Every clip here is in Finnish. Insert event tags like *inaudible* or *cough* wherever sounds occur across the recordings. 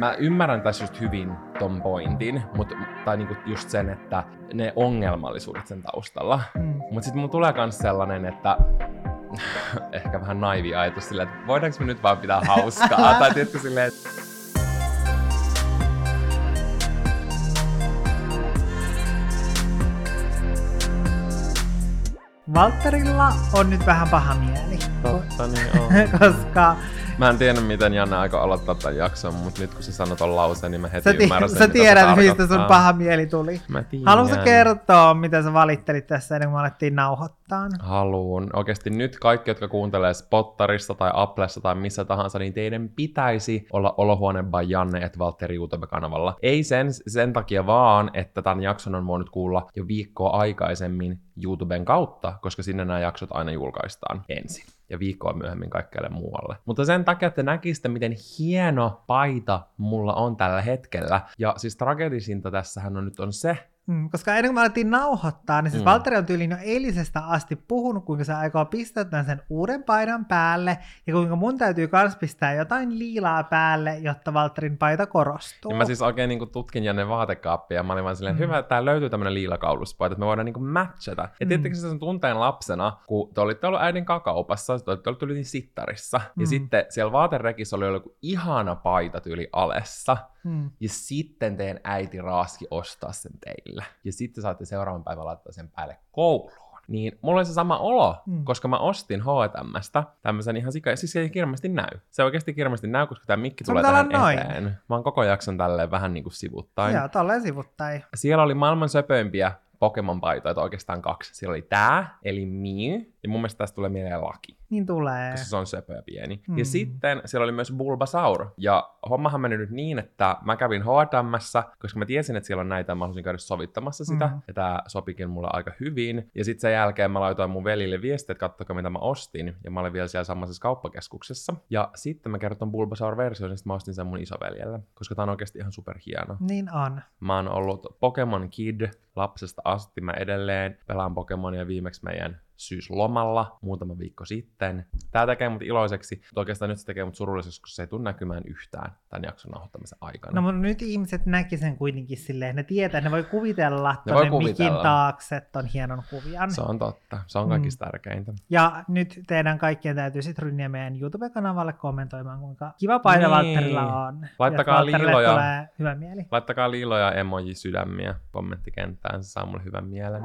mä ymmärrän tässä just hyvin ton pointin, mut, tai niinku just sen, että ne ongelmallisuudet sen taustalla. Mm. Mutta sitten mulla tulee myös sellainen, että *sighs* ehkä vähän naivi ajatus silleen, että voidaanko me nyt vaan pitää hauskaa, *laughs* tai tiedätkö silleen, että Valtterilla on nyt vähän paha mieli. Totta niin on. *laughs* koska Mä en tiedä, miten Janne aika aloittaa tämän jakson, mutta nyt kun sä sanot ton lauseen, niin mä heti sä, ti- ymmärrän sen, sä mitä tiedät, se mistä sun paha mieli tuli. Mä tiedän. Haluatko kertoa, mitä sä valittelit tässä ennen kuin me alettiin nauhoittaa? Haluun. Oikeasti nyt kaikki, jotka kuuntelee Spottarista tai Applessa tai missä tahansa, niin teidän pitäisi olla Olohuone by Janne et Valtteri YouTube-kanavalla. Ei sen, sen takia vaan, että tämän jakson on voinut kuulla jo viikkoa aikaisemmin YouTuben kautta, koska sinne nämä jaksot aina julkaistaan ensin ja viikkoa myöhemmin kaikkialle muualle. Mutta sen takia, että näkisitte, miten hieno paita mulla on tällä hetkellä. Ja siis tragedisinta tässähän on nyt on se, Mm, koska ennen kuin me alettiin nauhoittaa, niin siis Mm. Valtteri on tyyliin jo eilisestä asti puhunut, kuinka se aikoo pistää tämän sen uuden paidan päälle, ja kuinka mun täytyy myös pistää jotain liilaa päälle, jotta Valtterin paita korostuu. Ja mä siis oikein niin tutkin Janne vaatekaappia ja mä olin vaan silleen, Mm. hyvä, että täällä löytyy tämmönen liilakauluspaita, että me voidaan niin matchata. Ja Mm. tiedättekö sen tunteen lapsena, kun te olitte ollut äidin kakaupassa, te olitte ollut tyyliin sittarissa, ja Mm. sitten siellä vaaterekissä oli joku ihana paita tyyli alessa, Mm. ja sitten teidän äiti raaski ostaa sen teille. Ja sitten saatte seuraavan päivän laittaa sen päälle kouluun. Niin mulla oli se sama olo, mm. Koska mä ostin H&Mstä tämmöisen ihan sika... Siis se ei kirmasti näy. Se oikeasti kirmasti näy, koska tämä mikki tulee tähän noin. eteen. Mä oon koko jakson tälleen vähän niin kuin sivuttain. Joo, tolleen sivuttain. Siellä oli maailman söpöimpiä Pokemon-paitoja, oikeastaan kaksi. Siellä oli tää, eli Mew, ja mun mielestä tästä tulee mieleen laki, Niin tulee. koska se on söpö ja pieni. Mm. Ja sitten siellä oli myös Bulbasaur. Ja hommahan meni nyt niin, että mä kävin H&Mssä, koska mä tiesin, että siellä on näitä, mä halusin käydä sovittamassa sitä, mm. Ja tää sopikin mulle aika hyvin. Ja sitten sen jälkeen mä laitoin mun velille viestiä, että katsokaa mitä mä ostin, ja mä olin vielä siellä samassa kauppakeskuksessa. Ja sitten mä kerron Bulbasaur-version, ja sitten mä ostin sen mun isoveljelle, koska tää on oikeasti ihan superhieno. Niin on. Mä oon ollut Pokemon Kid lapsesta asti. Mä edelleen pelaan Pokemonia viimeksi meidän syyslomalla muutama viikko sitten. Tää tekee mut iloiseksi, mutta oikeastaan nyt se tekee mut surulliseksi, koska se ei tule näkymään yhtään tämän jakson nauhoittamisen aikana. No mutta nyt ihmiset näki sen kuitenkin silleen, ne tietää, ne voi kuvitella Ne voi tuonne mikin kuvitella. taakse ton hienon kuvian. Se on totta. Se on kaikista mm. tärkeintä. Ja nyt teidän kaikkien täytyy sitten rynniä meidän YouTube-kanavalle kommentoimaan, kuinka kiva paita Niin. Valtterilla on. Laittakaa liiloja. tulee hyvä mieli. Laittakaa liiloja emoji-sydämiä kommenttikenttään, se saa mulle hyvän mielen.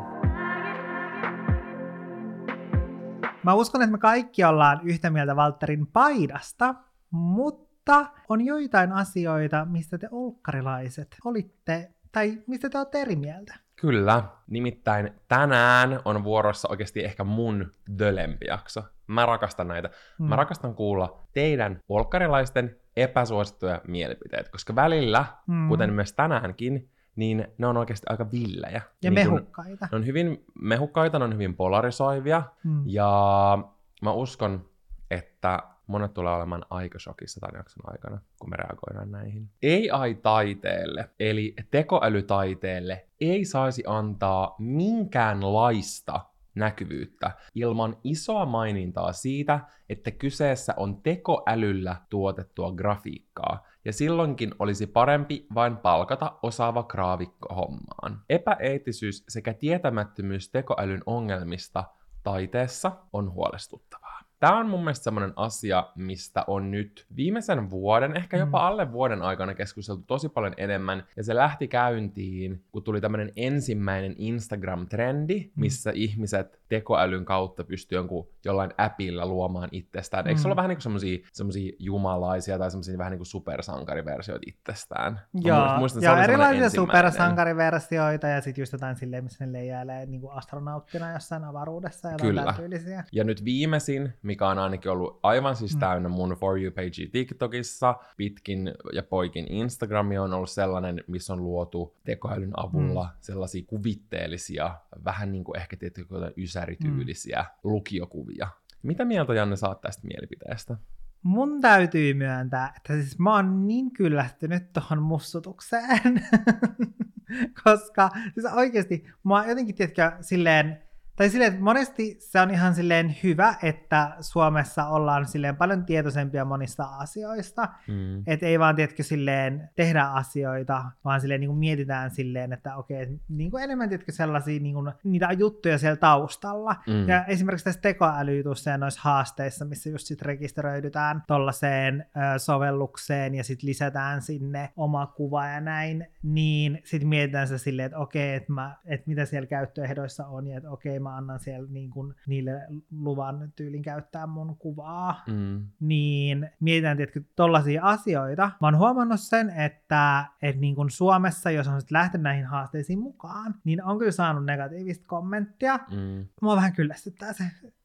Mä uskon, että me kaikki ollaan yhtä mieltä Valtterin paidasta, mutta on joitain asioita, mistä te olkkarilaiset olitte, tai mistä te olette eri mieltä. Kyllä, nimittäin tänään on vuorossa oikeasti ehkä mun dölempi jakso. Mä rakastan näitä. Mm. Mä rakastan kuulla teidän olkkarilaisten epäsuosittuja mielipiteitä, koska välillä. Mm. kuten myös tänäänkin, niin ne on oikeasti aika villejä. Ja niin kun- mehukkaita. Ne on hyvin mehukkaita, ne on hyvin polarisoivia, Mm. ja mä uskon, että monet tulee olemaan aika shokissa tämän jakson aikana, kun me reagoidaan näihin. AI-taiteelle, eli tekoälytaiteelle, ei saisi antaa minkäänlaista näkyvyyttä ilman isoa mainintaa siitä, että kyseessä on tekoälyllä tuotettua grafiikkaa, ja silloinkin olisi parempi vain palkata osaava graafikko hommaan. Epäeettisyys sekä tietämättömyys tekoälyn ongelmista taiteessa on huolestuttavaa. Tämä on mun mielestä semmoinen asia, mistä on nyt viimeisen vuoden, ehkä jopa Mm. alle vuoden aikana keskusteltu tosi paljon enemmän. Ja se lähti käyntiin, kun tuli tämmöinen ensimmäinen Instagram-trendi, missä ihmiset tekoälyn kautta pystyy jonkun jollain appilla luomaan itsestään. Eikö se Mm. ole vähän niin kuin semmosia jumalaisia tai semmosia vähän niin kuin supersankariversioita itsestään? Joo, muistan, oli semmoinen erilaisia supersankariversioita ja sitten just jotain silleen, missä ne leijailee niin kuin astronauttina jossain avaruudessa ja Kyllä. tyylisiä. Ja nyt viimeisin, mikä on ainakin ollut aivan siis Mm. täynnä mun For You-page TikTokissa, pitkin ja poikin Instagrami on ollut sellainen, missä on luotu tekoälyn avulla mm. sellaisia kuvitteellisia, vähän niin kuin ehkä tietysti jotain ysärityylisiä mm. lukiokuvia. Mitä mieltä Janne saat tästä mielipiteestä? Mun täytyy myöntää, että siis mä oon niin kyllästynyt tuohon mussutukseen. *laughs* Koska siis oikeasti mä oon jotenkin, tiedätkö, silleen Tai silleen, että monesti se on ihan silleen hyvä, että Suomessa ollaan silleen paljon tietoisempia monista asioista. Mm. Että ei vaan, tiedätkö, silleen tehdä asioita, vaan silleen niin kuin mietitään silleen, että okei, niin kuin enemmän, tiedätkö, sellaisia niin kuin, niitä juttuja siellä taustalla. Mm. Ja esimerkiksi tässä tekoälyjutussa ja noissa haasteissa, missä just sit rekisteröidytään tollaiseen ö, sovellukseen ja sitten lisätään sinne oma kuva ja näin, niin sitten mietitään se silleen, että okei, että, mä, että mitä siellä käyttöehdoissa on ja että okei, mä annan siellä niin kuin niille luvan tyylin käyttää mun kuvaa Mm. niin mietitään tietysti tollaisia asioita. Mä oon huomannut sen, että, että niin kuin Suomessa, jos on lähtenyt näihin haasteisiin mukaan, niin on kyllä saanut negatiivista kommenttia. Mm. Mua vähän kyllästyttää se.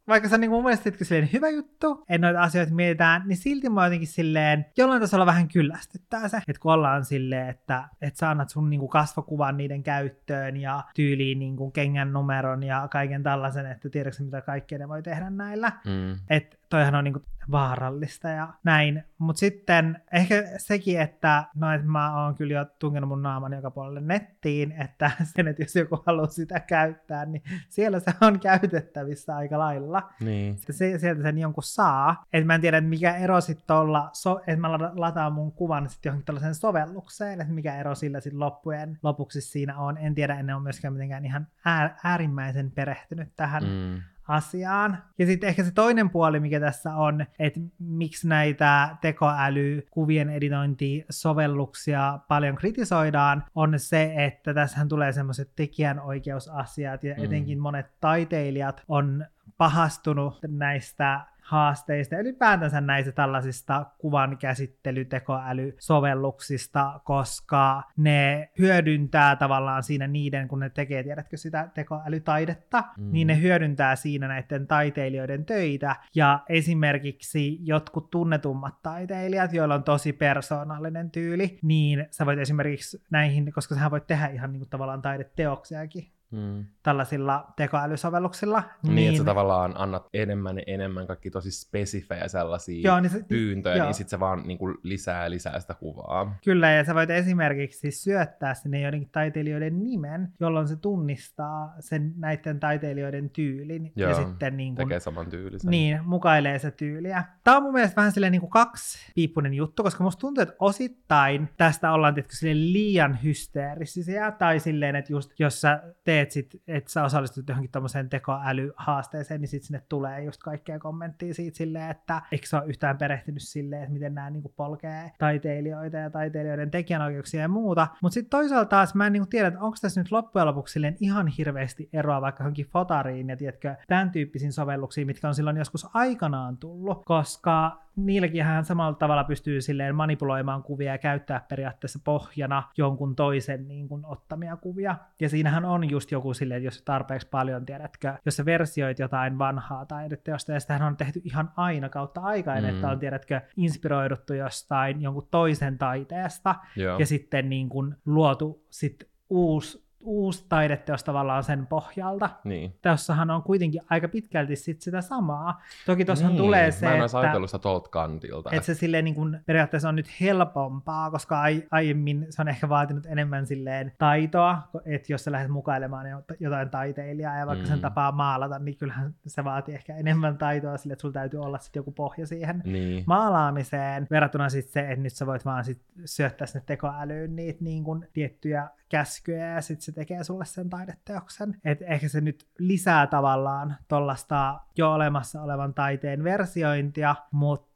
Vaikka se on niin mun mielestä silleen hyvä juttu, että noita asioita mietitään, niin silti mua jotenkin silleen jollain tasolla vähän kyllästyttää se, että kun ollaan silleen, että, että sä annat sun niin kuin kasvokuvan niiden käyttöön ja tyyliin niin kuin kengän numeron ja kaiken tällaisen, että tiedätkö mitä kaikkea ne voi tehdä näillä. Mm. Että toihan on niinku vaarallista ja näin. Mutta sitten ehkä sekin, että no, et mä oon kyllä jo tunkenut mun naaman joka puolelle nettiin, että *laughs* sen, että jos joku haluaa sitä käyttää, niin siellä se on käytettävissä aika lailla. Niin. Sitten se, sieltä sen jonkun saa. Et mä en tiedä, että mikä ero sitten olla, so, että mä lataan mun kuvan sitten johonkin tällaiseen sovellukseen, että mikä ero sillä sitten loppujen lopuksi siinä on. En tiedä, en ole myöskään mitenkään ihan ää, äärimmäisen perehtynyt tähän Mm. Asiaan. Ja sitten ehkä se toinen puoli, mikä tässä on, että miksi näitä tekoälykuvien editointisovelluksia paljon kritisoidaan, on se, että tässähän tulee semmoiset tekijänoikeusasiat ja Mm. etenkin monet taiteilijat on pahastunut näistä haasteista ja ylipäätänsä näistä tällaisista kuvan käsittelytekoälysovelluksista, koska ne hyödyntää tavallaan siinä niiden, kun ne tekee, tiedätkö sitä tekoälytaidetta, Mm. niin ne hyödyntää siinä näiden taiteilijoiden töitä. Ja esimerkiksi jotkut tunnetummat taiteilijat, joilla on tosi persoonallinen tyyli, niin sä voit esimerkiksi näihin, koska sä voit tehdä ihan niin kuin tavallaan taideteoksiakin Mm. tällaisilla tekoälysovelluksilla. Niin, että sä tavallaan annat enemmän ja enemmän kaikki tosi spesifejä sellaisia Joo, niin se, pyyntöjä, joo. niin sit se vaan niin kuin lisää lisää sitä kuvaa. Kyllä, ja sä voit esimerkiksi syöttää sinne joidenkin taiteilijoiden nimen, jolloin se tunnistaa sen näiden taiteilijoiden tyylin Joo, ja sitten niin kuin, Tekee saman tyylisen. niin, mukailee se tyyliä. Tämä on mun mielestä vähän silleen niin kuin kaksipiippunen juttu, koska musta tuntuu, että osittain tästä ollaan tietysti liian hysteerisiä, tai silleen, että just jos sä teet sit, että sä osallistut johonkin tommoseen tekoälyhaasteeseen, niin sit sinne tulee just kaikkea kommenttia siitä silleen, että eikö sä ole yhtään perehtynyt silleen, että miten nämä niinku polkee taiteilijoita ja taiteilijoiden tekijänoikeuksia ja muuta. Mutta sitten toisaalta taas mä en niinku tiedä, että onko tässä nyt loppujen lopuksi ihan hirveästi eroa vaikka johonkin fotariin ja tiedätkö, tämän tyyppisiin sovelluksiin, mitkä on silloin joskus aikanaan tullut, koska niilläkin ihan samalla tavalla pystyy silleen manipuloimaan kuvia ja käyttää periaatteessa pohjana jonkun toisen niin kuin, ottamia kuvia. Ja siinähän on just joku silleen, että jos tarpeeksi paljon, tiedätkö, jos sä versioit jotain vanhaa taideteosta, ja sitähän on tehty ihan aina kautta aikaan, Mm. mm. että on, tiedätkö, inspiroiduttu jostain jonkun toisen taiteesta, Joo. ja sitten niin kuin, luotu sit uusi, uusi taideteos tavallaan sen pohjalta. Niin. Tässähän on kuitenkin aika pitkälti sit sitä samaa. Toki tuossahan niin. tulee se, Mä en että... sitä tolta kantilta. Että se silleen niin kuin periaatteessa on nyt helpompaa, koska ai, aiemmin se on ehkä vaatinut enemmän silleen taitoa, että jos sä lähdet mukailemaan jo- jotain taiteilijaa ja vaikka Mm. sen tapaa maalata, niin kyllähän se vaatii ehkä enemmän taitoa sille, että sulla täytyy olla sitten joku pohja siihen Niin. maalaamiseen, verrattuna sitten se, että nyt sä voit vaan sit syöttää sinne tekoälyyn niitä niin kuin tiettyjä käskyjä ja sitten se tekee sulle sen taideteoksen. Et ehkä se nyt lisää tavallaan tuollaista jo olemassa olevan taiteen versiointia, mutta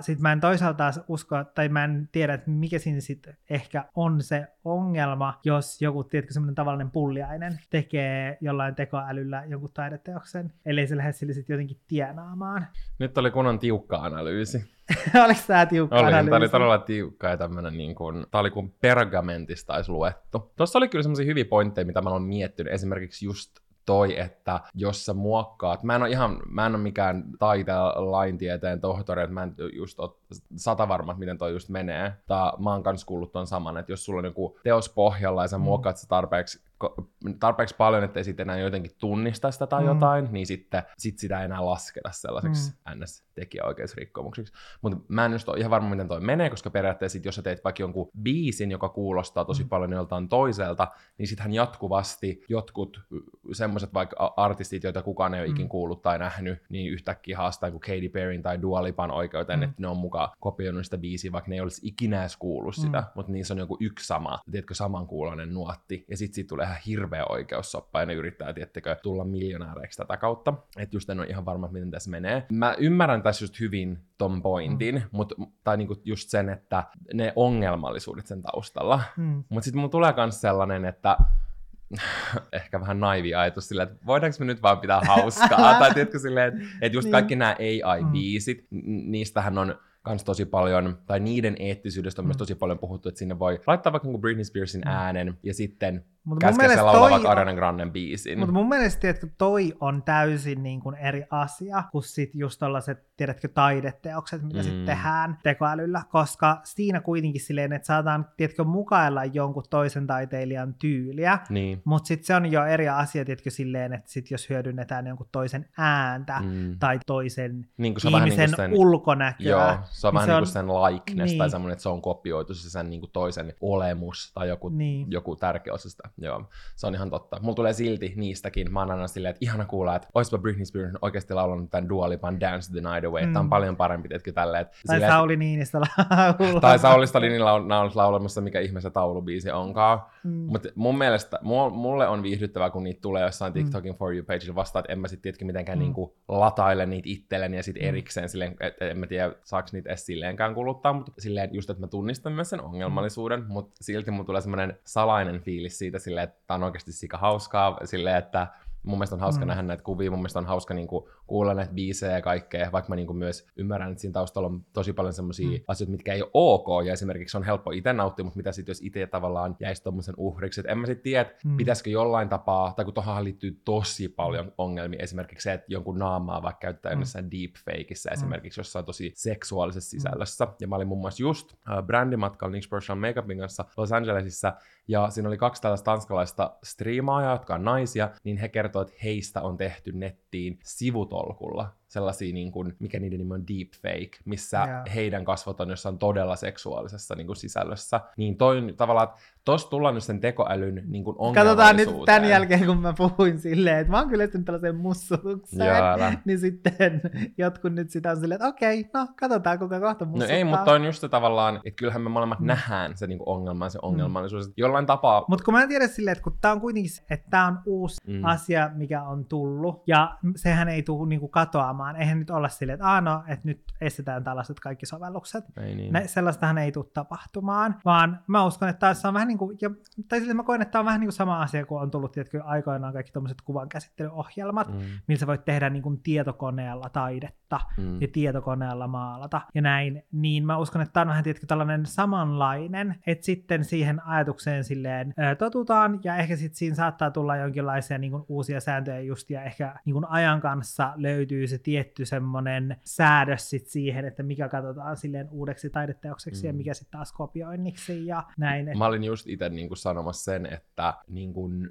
sitten mä en toisaalta taas usko, tai mä en tiedä, että mikä siinä sitten ehkä on se ongelma, jos joku, tiedätkö, semmoinen tavallinen pulliainen tekee jollain tekoälyllä jonkun taideteoksen, ellei se lähde sille sitten jotenkin tienaamaan. Nyt oli kunnon tiukka analyysi. *laughs* Oliko tämä tiukka Oli, tämä oli analyysi? todella tiukka ja tämmönen niin kuin, tää oli kuin pergamentista olisi luettu. Tuossa oli kyllä semmoisia hyviä pointteja, mitä mä oon miettinyt. Esimerkiksi just toi, että jos sä muokkaat, mä en ole ihan, mä en ole mikään taiteen laintieteen tohtori, että mä en just ole sata varma, miten toi just menee. Tai mä oon kans kuullut ton saman, että jos sulla on joku teos pohjalla ja sä Mm. muokkaat se tarpeeksi tarpeeksi paljon, että sitten enää jotenkin tunnista sitä tai Mm. jotain, niin sitten sit sitä ei enää lasketa sellaiseksi Mm. NS-tekijäoikeusrikkomukseksi. Mutta mä en just ole ihan varma, miten toi menee, koska periaatteessa sit, jos sä teet vaikka jonkun biisin, joka kuulostaa tosi Mm. paljon joltain toiselta, niin sittenhän jatkuvasti jotkut semmoiset vaikka artistit, joita kukaan ei ole Mm. ikin kuullut tai nähnyt, niin yhtäkkiä haastaa kuin Katy Perryn tai Dua Lipan oikeuteen, Mm. että ne on mukaan kopioinut sitä biisiä, vaikka ne ei olisi ikinä edes kuullut sitä, Mm. mutta niissä on joku yksi sama, tiedätkö, samankuuloinen nuotti, ja sitten siitä tulee ihan hirveä oikeussoppa, ja ne yrittää, tiedättekö, tulla miljonääreiksi tätä kautta. Että just en ole ihan varma, miten tässä menee. Mä ymmärrän tässä just hyvin ton pointin, mm. mut, tai niinku just sen, että ne ongelmallisuudet sen taustalla. Mm. Mutta sitten mulla tulee myös sellainen, että *sighs* ehkä vähän naivi ajatus silleen, että voidaanko me nyt vaan pitää hauskaa, *laughs* tai tiedätkö silleen, että, että just Niin. kaikki nämä AI-biisit, n- niistähän on kans tosi paljon, tai niiden eettisyydestä on myös Mm. tosi paljon puhuttu, että sinne voi laittaa vaikka niinku Britney Spearsin Mm. äänen, ja sitten mun käskeä vaikka Ariana Granden biisin. Mutta mun mielestä että toi on täysin niin kuin eri asia kuin sit just tollaset, tiedätkö, taideteokset, mitä mm. Sitten tehdään tekoälyllä, koska siinä kuitenkin silleen, että saadaan, tiedätkö, mukailla jonkun toisen taiteilijan tyyliä, Niin. mutta sitten se on jo eri asia, tiedätkö, silleen, että sit jos hyödynnetään jonkun toisen ääntä Mm. tai toisen Niin niin ihmisen sen, ulkonäköä, Joo, se on niin vähän se niin on- kuin sen likeness niin. tai semmoinen, että se on kopioitu se sen niin kuin toisen olemus tai joku, Niin. joku tärkeä osa sitä. Joo, se on ihan totta. Mulla tulee silti niistäkin, mä oon aina silleen, että ihana kuulla, että oispa Britney Spears oikeasti laulanut tämän Dua Lipan Dance the Night Away, mm. tämä on paljon parempi, tietenkin tälleen. Että, tai silleen, Sauli Niinistö *laughs* laulaa. tai Sauli laul- laulamassa, mikä ihme se taulubiisi onkaan. Mm. Mutta mun mielestä, mu- mulle on viihdyttävää, kun niitä tulee jossain Mm. TikTokin For You pageilla vastaan, että en mä sit tiedätkö mitenkään Mm. mm. niinku lataile niitä itselleni ja sit Mm. erikseen silleen, että en mä tiedä saaks niitä edes silleenkään kuluttaa, mutta silleen just, että mä tunnistan myös sen ongelmallisuuden, mutta silti mun tulee semmoinen salainen fiilis siitä silleen, että tää on oikeasti sika hauskaa, silleen, että mun mielestä on hauska Mm. mm. nähdä näitä kuvia, mun mielestä on hauska niinku kuulla näitä biisejä ja kaikkea, vaikka mä niinku myös ymmärrän, että siinä taustalla on tosi paljon semmoisia Mm. mm. asioita, mitkä ei ole ok, ja esimerkiksi on helppo itse nauttia, mutta mitä sitten jos itse tavallaan jäisi tommosen uhriksi, että en mä sitten tiedä, Mm. mm. pitäisikö jollain tapaa, tai kun tuohon liittyy tosi paljon ongelmia, esimerkiksi se, että jonkun naamaa vaikka käyttää Mm. mm. jossain deepfakeissa, Mm. esimerkiksi jossain tosi seksuaalisessa sisällössä, ja mä olin muun muassa just äh, brändimatkalla Nick Professional Makeupin kanssa Los Angelesissa, ja siinä oli kaksi tällaista tanskalaista striimaajaa, jotka on naisia, niin he kertoivat, että heistä on tehty nettiin sivutolkulla sellaisia, niin kuin, mikä niiden nimi on deepfake, missä yeah. heidän kasvot on jossain todella seksuaalisessa niin kuin sisällössä. Niin toi tavallaan, että tossa tullaan nyt sen tekoälyn niin kuin Katsotaan nyt tämän jälkeen, kun mä puhuin silleen, että mä oon kyllä mussutukseen, Joo, älä. niin sitten jotkut nyt sitä on silleen, että okei, no katsotaan kuka kohta No mussuttaa. ei, mutta on just se tavallaan, että kyllähän me molemmat Mm. mm. nähdään se niin kuin ongelma ja se ongelmallisuus. Mm. Jollain tapaa... Mutta kun mä en tiedä silleen, että kun tää on kuitenkin, että tää on uusi mm. Mm. asia, mikä on tullut, ja sehän ei tule niinku katoamaan. Eihän nyt olla silleen, että no, että nyt estetään tällaiset kaikki sovellukset. Ei niin. Ne, sellaistahan ei tule tapahtumaan, vaan mä uskon, että tässä on vähän niin kuin, ja, tai silleen mä koen, että tämä on vähän niin kuin sama asia, kun on tullut tietkö, aikoinaan kaikki tämmöiset kuvankäsittelyohjelmat, mm. Mm. millä sä voit tehdä niin kuin tietokoneella taidetta Mm. ja tietokoneella maalata ja näin, niin mä uskon, että tämä on vähän tietkö tällainen samanlainen, että sitten siihen ajatukseen silleen ö, totutaan ja ehkä sitten siinä saattaa tulla jonkinlaisia niin kuin uusia sääntöjä just ja ehkä niin kuin ajan kanssa löytyy se tietty semmoinen säädös sit siihen, että mikä katsotaan silleen uudeksi taideteokseksi mm. ja Mm. mikä sitten taas kopioinniksi ja näin. Et, Mä olin just itse niin kuin sanomassa sen, että niin kuin,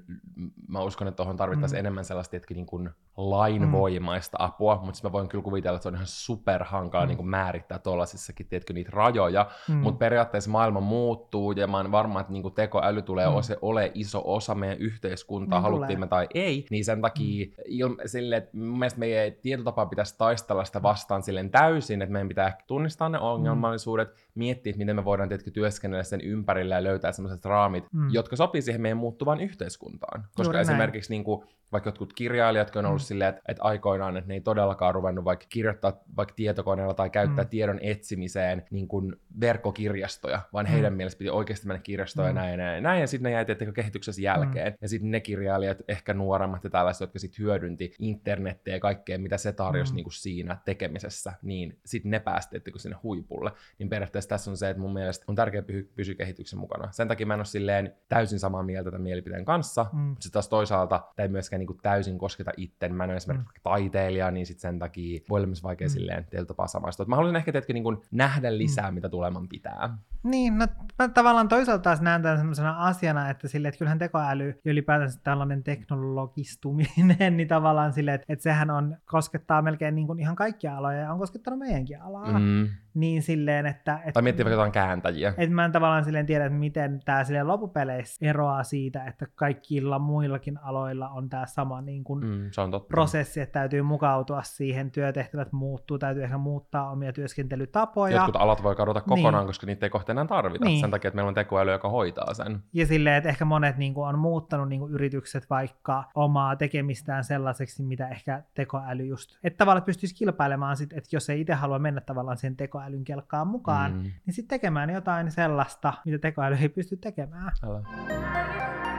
mä uskon, että tuohon tarvittaisiin Mm. mm. enemmän sellaista että niin kuin lainvoimaista apua, mutta sitten mä voin kyllä kuvitella, että se on ihan superhankala Mm. niin kuin määrittää tuollaisissakin, tiedätkö, niitä rajoja, mm, mutta periaatteessa maailma muuttuu ja mä oon varma, että niinku tekoäly tulee Mm. mm. ole iso osa meidän yhteiskuntaa, Niin haluttiin tulee. me tai ei, niin sen takia mm. ilme, sille, että mun mielestä meidän tietotapa pitäisi taistella sitä vastaan silleen täysin, että meidän pitää ehkä tunnistaa ne ongelmallisuudet, miettiä, että miten me voidaan tietenkin työskennellä sen ympärillä ja löytää sellaiset raamit, Mm. jotka sopii siihen meidän muuttuvaan yhteiskuntaan. Koska Juuri esimerkiksi niin kuin, vaikka jotkut kirjailijat, jotka on ollut Mm. silleen, että, että aikoinaan, että ne ei todellakaan ruvennut vaikka kirjoittaa vaikka tietokoneella tai käyttää Mm. tiedon etsimiseen niin kuin verkkokirjastoja, vaan Mm. heidän mielestä piti oikeasti mennä kirjastoon Mm. ja näin ja näin, ja näin. Ja sitten ne jäi tietenkin kehityksessä jälkeen. Mm. Ja sitten ne kirjailijat, ehkä nuoremmat ja tällaiset, jotka sitten hyödynti internettiä ja kaikkea, mitä se tarjosi Mm. niin kuin siinä tekemisessä, niin sitten ne päästi tietenkin sinne huipulle. Niin periaatteessa tässä on se, että mun mielestä on tärkeää py- pysyä kehityksen mukana. Sen takia mä en ole silleen täysin samaa mieltä tämän mielipiteen kanssa, Mm. mutta sitten taas toisaalta tämä ei myöskään niin kuin täysin kosketa itse. Mä en ole esimerkiksi mm. taiteilija, niin sit sen takia voi olla myös vaikea mm. silleen tietyllä tapaa samaistua. Mä haluaisin ehkä teetkö, niin kuin nähdä lisää, mm. mitä tuleman pitää. Niin, no mä tavallaan toisaalta taas näen tämän sellaisena asiana, että, sille, että kyllähän tekoäly ja ylipäätänsä tällainen teknologistuminen, *laughs* niin tavallaan sille, että, että sehän on, koskettaa melkein niin kuin ihan kaikkia aloja ja on koskettanut meidänkin alaa. Mm. Niin silleen, että... että tai miettii vaikka jotain kääntäjiä. Että mä en tavallaan silleen tiedä, että miten tämä silleen loppupeleissä eroaa siitä, että kaikilla muillakin aloilla on tämä sama niin kuin mm, se on totta. prosessi, että täytyy mukautua siihen, työtehtävät muuttuu, täytyy ehkä muuttaa omia työskentelytapoja. Jotkut alat voi kadota kokonaan, niin. koska niitä ei kohta enää tarvita, niin. sen takia, että meillä on tekoäly, joka hoitaa sen. Ja silleen, että ehkä monet niin kuin, on muuttanut niin kuin, yritykset vaikka omaa tekemistään sellaiseksi, mitä ehkä tekoäly just, että tavallaan pystyisi kilpailemaan sit, että jos ei itse halua mennä tavallaan sen tekoälyn kelkkaan mukaan, mm. niin sitten tekemään jotain sellaista, mitä tekoäly ei pysty tekemään. Älä.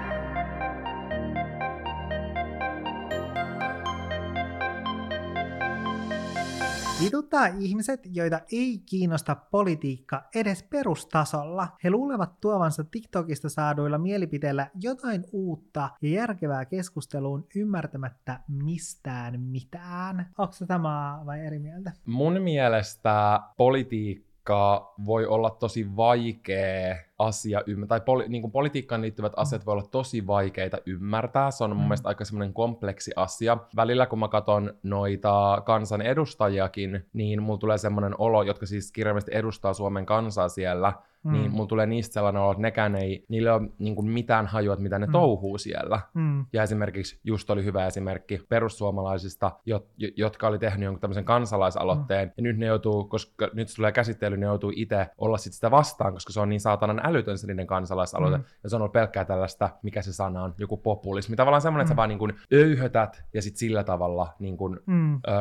Vituttaa ihmiset, joita ei kiinnosta politiikka edes perustasolla. He luulevat tuovansa TikTokista saaduilla mielipiteillä jotain uutta ja järkevää keskusteluun ymmärtämättä mistään mitään. Onko sama vai eri mieltä? Mun mielestä politiikka voi olla tosi vaikea asia ymmärtää, tai poli, niin kuin politiikkaan liittyvät mm. asiat voi olla tosi vaikeita ymmärtää. Se on mun mm. mielestä aika semmoinen kompleksi asia. Välillä kun mä katson noita kansan edustajiakin, niin mulla tulee semmoinen olo, jotka siis kirjallisesti edustaa Suomen kansaa siellä, mm. niin mulla tulee niistä sellainen olo, että nekään ei, niillä ei ole niin kuin mitään hajua, että mitä ne mm. touhuu siellä. Mm. Ja esimerkiksi just oli hyvä esimerkki perussuomalaisista, jot, jotka oli tehnyt jonkun tämmöisen kansalaisaloitteen, mm. ja nyt ne joutuu, koska nyt se tulee käsittely, ne joutuu itse olla sit sitä vastaan, koska se on niin saatanan älytön se niiden kansalaisaloite, mm. ja se on ollut pelkkää tällaista, mikä se sana on, joku populismi. Tavallaan semmoinen, mm. että sä mm. vaan niin kuin öyhötät, ja sitten sillä tavalla niin kuin, mm. öö,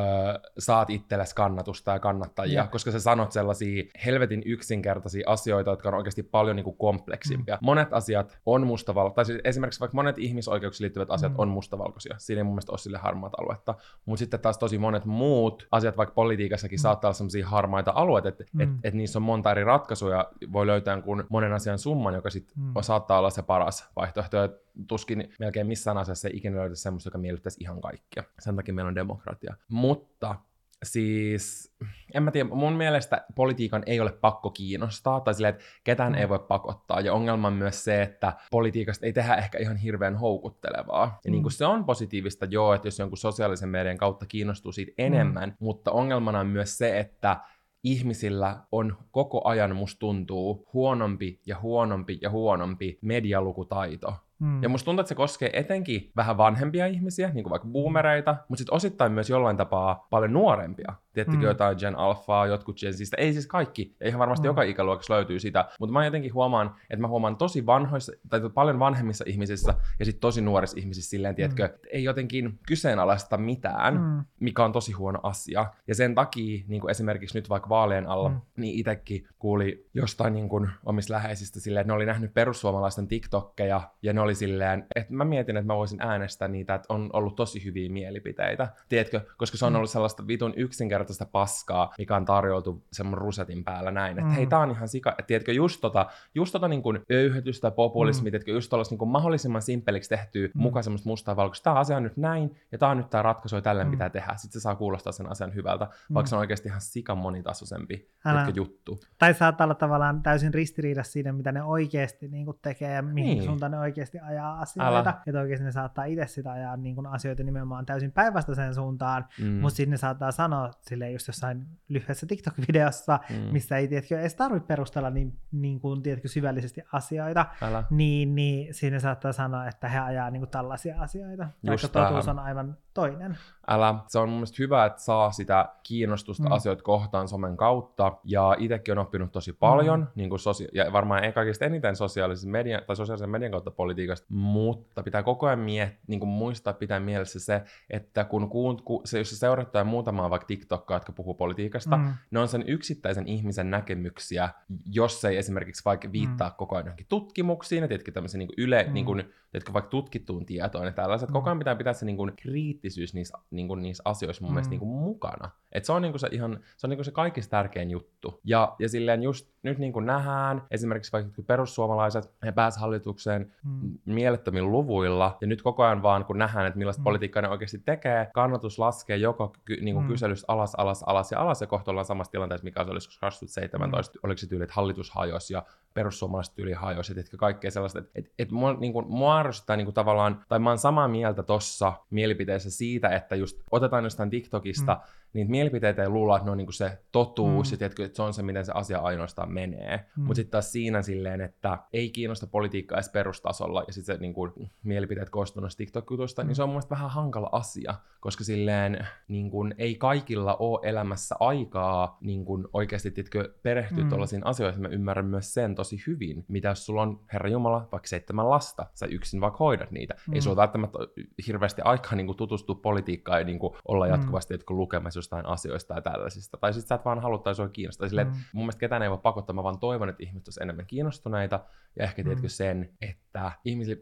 saat itsellesi kannatusta ja kannattajia, yeah. koska sä sanot sellaisia helvetin yksinkertaisia asioita, jotka on oikeasti paljon niin kuin kompleksimpia. Mm. Monet asiat on mustavalkoisia, tai siis esimerkiksi vaikka monet ihmisoikeuksiin liittyvät asiat mm. on mustavalkoisia. Siinä ei mun mielestä ole sille harmaat aluetta. Mutta sitten taas tosi monet muut asiat, vaikka politiikassakin mm. saattaa olla sellaisia harmaita alueita, että mm. et, et niissä on monta eri ratkaisuja, voi löytää kuin monen asian summan, joka sitten mm. saattaa olla se paras vaihtoehto. Ja tuskin melkein missään asiassa ei ikinä löydetä semmoista, joka miellyttäisi ihan kaikkia. Sen takia meillä on demokratia. Mutta siis, en mä tiedä, mun mielestä politiikan ei ole pakko kiinnostaa, tai silleen, että ketään mm. ei voi pakottaa, ja ongelma on myös se, että politiikasta ei tehdä ehkä ihan hirveän houkuttelevaa. Ja mm. niin kuin se on positiivista, joo, että jos jonkun sosiaalisen median kautta kiinnostuu siitä enemmän, mm. mutta ongelmana on myös se, että ihmisillä on koko ajan, musta tuntuu, huonompi ja huonompi ja huonompi medialukutaito. Mm. Ja musta tuntuu, että se koskee etenkin vähän vanhempia ihmisiä, niin kuin vaikka boomereita, mutta sitten osittain myös jollain tapaa paljon nuorempia. Tiettikö mm. jotain Gen Alphaa, jotkut Gen Zistä, ei siis kaikki, ihan varmasti mm. joka ikäluokassa löytyy sitä, mutta mä jotenkin huomaan, että mä huomaan tosi vanhoissa, tai paljon vanhemmissa ihmisissä ja sitten tosi nuorissa ihmisissä silleen, tiedätkö, mm. ei jotenkin kyseenalaista mitään, mm. mikä on tosi huono asia. Ja sen takia, niin kuin esimerkiksi nyt vaikka vaalien alla, mm. niin itsekin kuuli jostain niin kuin omista läheisistä silleen, että ne oli nähnyt perussuomalaisten TikTokkeja, ja ne oli silleen, että mä mietin, että mä voisin äänestää niitä, että on ollut tosi hyviä mielipiteitä. Tiedätkö, koska se on mm. ollut sellaista vitun yksinkertaista paskaa, mikä on tarjoutu semmoinen rusetin päällä näin, että mm. hei, tää on ihan sika, että tiedätkö, just tota, just tota niin kuin öyhötystä, populismi, mm. tiedätkö, just tuollaista niin mahdollisimman simpeliksi tehtyä mm. mukaan semmoista mustaa valkoista, tämä asia on nyt näin, ja tämä on nyt tämä ratkaisu, ja tällä mm. pitää tehdä. Sitten se saa kuulostaa sen asian hyvältä, mm. vaikka se on oikeasti ihan sikan monitasoisempi Älä. juttu. Tai saattaa olla tavallaan täysin ristiriidassa siinä, mitä ne oikeasti niin kuin tekee ja mihin niin. suuntaan ne oikeasti ajaa asioita. Älä. Että oikeasti ne saattaa itse sitä ajaa niin kuin asioita nimenomaan täysin päinvastaiseen suuntaan, mm. mutta sitten ne saattaa sanoa sille just jossain lyhyessä TikTok-videossa, mm. missä ei tiedätkö, edes tarvitse perustella niin, niin kuin, tiedätkö, syvällisesti asioita, Älä. niin, niin siinä saattaa sanoa, että he ajaa niin kuin tällaisia asioita, just vaikka totuus on aivan toinen. Älä. Se on mun mielestä hyvä, että saa sitä kiinnostusta mm. asioita kohtaan somen kautta, ja itsekin on oppinut tosi paljon, mm. niin kuin sosia- ja varmaan ei kaikista eniten sosiaalisen median, tai sosiaalisen median kautta politiikasta, mutta pitää koko ajan miet- niin kuin muistaa pitää mielessä se, että kun kuun, ku, se, jos sä seuraat muutamaa vaikka TikTok TikTokkaa, jotka puhuu politiikasta. Mm. Ne on sen yksittäisen ihmisen näkemyksiä, jos se ei esimerkiksi vaikka viittaa mm. koko ajan johonkin tutkimuksiin, ja tietenkin tämmöisen niin yle, mm. niin kuin, tiedätkö, vaikka tutkittuun tietoon ja tällaiset. Mm. Koko ajan pitää pitää se niin kuin, kriittisyys niissä, niin kuin, niissä asioissa mun mm. mielestä niin kuin, mukana. Et se on, niin kuin, se, ihan, se, on niin kuin, se kaikista tärkein juttu. Ja, ja silleen just nyt niin kuin nähdään, esimerkiksi vaikka perussuomalaiset, he pääsivät hallitukseen mm. mielettömin luvuilla, ja nyt koko ajan vaan kun nähdään, että millaista mm. politiikkaa ne oikeasti tekee, kannatus laskee joko ky, niin kuin mm. kyselystä alas, alas, alas ja alas, ja kohta ollaan samassa tilanteessa, mikä se olisi 2017, mm. oliko se tyyli, että hallitus hajosi, ja perussuomalaiset tyyli hajosi, että kaikkea sellaista, että et, et mua, niin kuin, mua arvostaa niin kuin tavallaan, tai mä oon samaa mieltä tossa mielipiteessä siitä, että just otetaan jostain TikTokista mm niitä mielipiteitä ei luulla, että ne on niinku se totuus, mm. ja tiedätkö, että se on se, miten se asia ainoastaan menee. Mm. Mutta sitten taas siinä silleen, että ei kiinnosta politiikkaa edes perustasolla, ja sitten se niinku, mielipiteet koostuu noista TikTok-jutuista, mm. niin se on mun mielestä vähän hankala asia, koska silleen niinku, ei kaikilla ole elämässä aikaa niinku, oikeasti tiedätkö, perehtyä mm. tuollaisiin asioihin. Mä ymmärrän myös sen tosi hyvin, mitä jos sulla on, Herra Jumala, vaikka seitsemän lasta, sä yksin vaikka hoidat niitä. Mm. Ei sulla välttämättä hirveästi aikaa niinku, tutustua politiikkaan ja niinku, olla mm. jatkuvasti mm. lukemassa jostain asioista tai tällaisista. Tai sitten sä et vaan halua tai sua kiinnostaa. Silleen, mm. mun mielestä ketään ei voi pakottaa, mä vaan toivon, että ihmiset olisivat enemmän kiinnostuneita. Ja ehkä tiedätkö mm. sen, että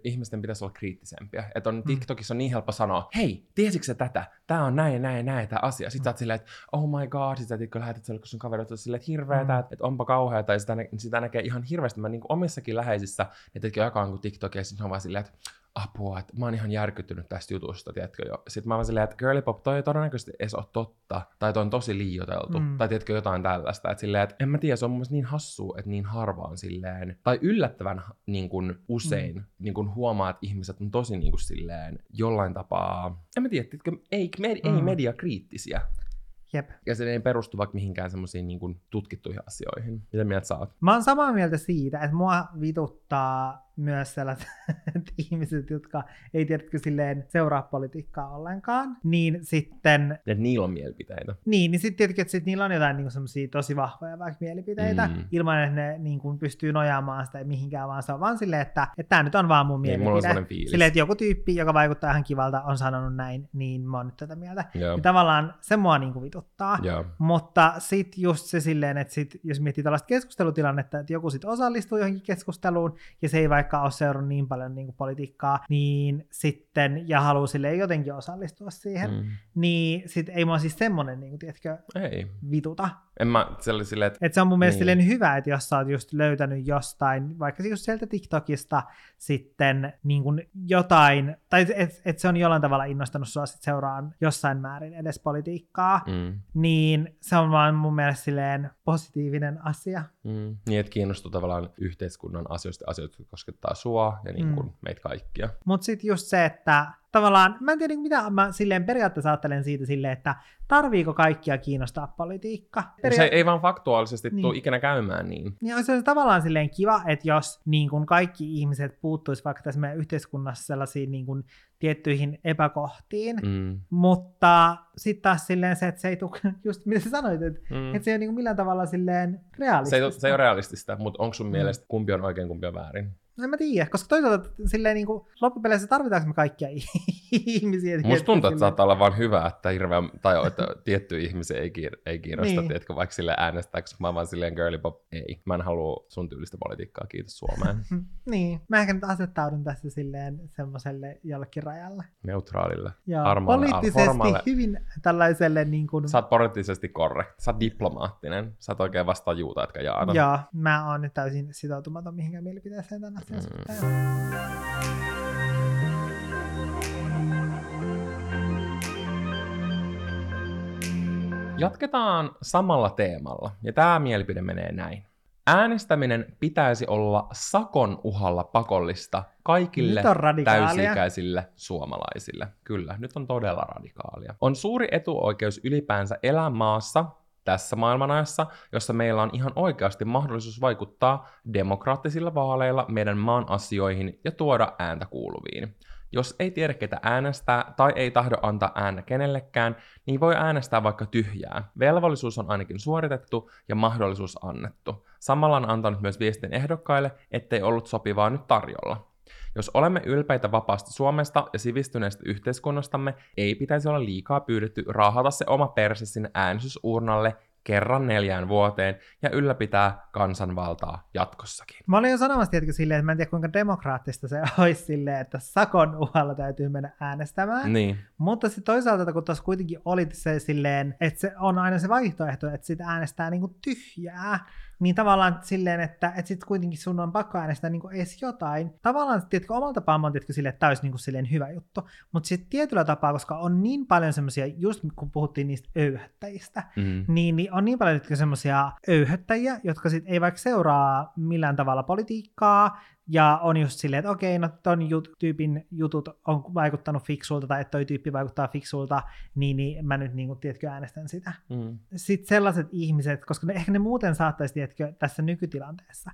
ihmisten pitäisi olla kriittisempiä. Että on mm. TikTokissa on niin helppo sanoa, hei, tiesitkö tätä? Tämä on näin ja näin ja näin tämä asia. Sitten mm. sä oot silleen, että oh my god, sitten sä lähetät sille, kun sun kaverit on silleen, että hirveetä, mm. että onpa kauheata. Ja sitä, sitä näkee ihan hirveästi. Mä niin omissakin läheisissä, että jakaa niin TikTokia, ja sitten on vaan silleen, että apua, että mä oon ihan järkyttynyt tästä jutusta, tiedätkö jo. Sitten mä oon silleen, että girly pop, toi ei todennäköisesti edes ole totta, tai toi on tosi liioiteltu, mm. tai tiedätkö jotain tällaista. Että silleen, että en mä tiedä, se on mun niin hassu, että niin harvaan silleen, tai yllättävän niin kuin usein mm. niin kuin huomaa, että ihmiset on tosi niin kuin silleen jollain tapaa, en mä tiedä, tiedätkö, ei, med, mm. ei mediakriittisiä. Jep. Ja se ei perustu vaikka mihinkään semmoisiin niin tutkittuihin asioihin. Mitä mieltä sä oot? Mä oon samaa mieltä siitä, että mua vituttaa myös sellaiset *laughs* ihmiset, jotka ei tiedätkö silleen seuraa politiikkaa ollenkaan, niin sitten... Että niillä on mielipiteitä. Niin, niin sitten tietenkin, että sit niillä on jotain niin semmoisia tosi vahvoja vaikka mielipiteitä, mm. ilman että ne niin kuin, pystyy nojaamaan sitä mihinkään, vaan se on vaan silleen, että, että tämä nyt on vaan mun niin, mielipide. Niin, silleen, että joku tyyppi, joka vaikuttaa ihan kivalta, on sanonut näin, niin mä oon nyt tätä mieltä. Yeah. Niin tavallaan se mua niin kuin vituttaa. Yeah. Mutta sitten just se silleen, että sit, jos miettii tällaista keskustelutilannetta, että joku sitten osallistuu johonkin keskusteluun, ja se ei vaikka vaikka ole seurannut niin paljon niin kuin politiikkaa, niin sitten, ja haluaa sille jotenkin osallistua siihen, mm. niin sit ei mua siis semmoinen, niin tiedätkö, ei. vituta. En mä sille, että... Et se on mun mielestä niin. hyvä, että jos sä oot just löytänyt jostain, vaikka just sieltä TikTokista sitten niin kuin jotain, tai että et se on jollain tavalla innostanut sua sit seuraan jossain määrin edes politiikkaa, mm. niin se on vaan mun mielestä silleen positiivinen asia. Mm. Niin, että kiinnostuu tavallaan yhteiskunnan asioista, asioita, jotka koskettaa sua ja niin kuin mm. meitä kaikkia. Mutta sitten just se, että tavallaan, mä en tiedä mitä mä silleen periaatteessa ajattelen siitä silleen, että tarviiko kaikkia kiinnostaa politiikka. Peria- se ei vaan faktuaalisesti niin. tule ikinä käymään niin. Niin se on tavallaan silleen kiva, että jos niin kun kaikki ihmiset puuttuisi vaikka tässä meidän yhteiskunnassa sellaisiin niin kun, tiettyihin epäkohtiin, mm. mutta sitten taas silleen se, että se ei tule, *laughs* just mitä sä sanoit, että, mm. että se ei ole niin millään tavalla silleen realistista. Se ei, se ei ole realistista, mutta onko sun mm. mielestä kumpi on oikein, kumpi on väärin? No en mä tiedä, koska toisaalta silleen niin kuin, loppupeleissä tarvitaanko me kaikkia *laughs* ihmisiä. Musta tuntuu, että saattaa olla vaan hyvä, että hirveän, tai että tiettyjä ihmisiä ei, kiir- ei kiinnosta, niin. tiedätkö, vaikka sille äänestääkö mä vaan silleen girly pop, ei. Mä en halua sun tyylistä politiikkaa, kiitos Suomeen. *laughs* niin, mä ehkä nyt asettaudun tässä silleen semmoiselle jollekin rajalle. Neutraalille. Joo, poliittisesti formalle. hyvin tällaiselle niin kuin... Sä oot poliittisesti korrekt, sä oot diplomaattinen, sä oot oikein vastaan juuta, etkä jaada. Joo, mä oon nyt täysin sitoutumaton mihinkään mielipiteeseen tänä Mm. Jatketaan samalla teemalla, ja tämä mielipide menee näin. Äänestäminen pitäisi olla sakon uhalla pakollista kaikille täysikäisille suomalaisille. Kyllä, nyt on todella radikaalia. On suuri etuoikeus ylipäänsä elää maassa, tässä maailmanajassa, jossa meillä on ihan oikeasti mahdollisuus vaikuttaa demokraattisilla vaaleilla meidän maan asioihin ja tuoda ääntä kuuluviin. Jos ei tiedä, ketä äänestää tai ei tahdo antaa ääntä kenellekään, niin voi äänestää vaikka tyhjää. Velvollisuus on ainakin suoritettu ja mahdollisuus annettu. Samalla on antanut myös viestin ehdokkaille, ettei ollut sopivaa nyt tarjolla. Jos olemme ylpeitä vapaasta Suomesta ja sivistyneestä yhteiskunnastamme, ei pitäisi olla liikaa pyydetty raahata se oma perse sinne äänestysurnalle kerran neljään vuoteen ja ylläpitää kansanvaltaa jatkossakin. Mä olin jo sanomassa tietenkin silleen, että mä en tiedä kuinka demokraattista se *laughs* olisi silleen, että sakon uhalla täytyy mennä äänestämään. Niin. Mutta sitten toisaalta, kun tuossa kuitenkin oli se silleen, että se on aina se vaihtoehto, että sitä äänestää niinku tyhjää, niin tavallaan silleen, että, että sitten kuitenkin sun on pakko äänestää niin edes jotain. Tavallaan, tiedätkö, omalla tapaa on tiedätkö, silleen, että tämä olisi niin silleen hyvä juttu, mutta sitten tietyllä tapaa, koska on niin paljon semmoisia, just kun puhuttiin niistä öyhättäjistä, Mm. niin, niin on niin paljon semmoisia öyhöttäjiä, jotka sit ei vaikka seuraa millään tavalla politiikkaa, ja on just silleen, että okei, no ton jut, tyypin jutut on vaikuttanut fiksulta, tai että toi tyyppi vaikuttaa fiksulta, niin, niin mä nyt niin kuin, tiedätkö, äänestän sitä. Mm. Sitten sellaiset ihmiset, koska ne, ehkä ne muuten saattaisi, tiedätkö, tässä nykytilanteessa,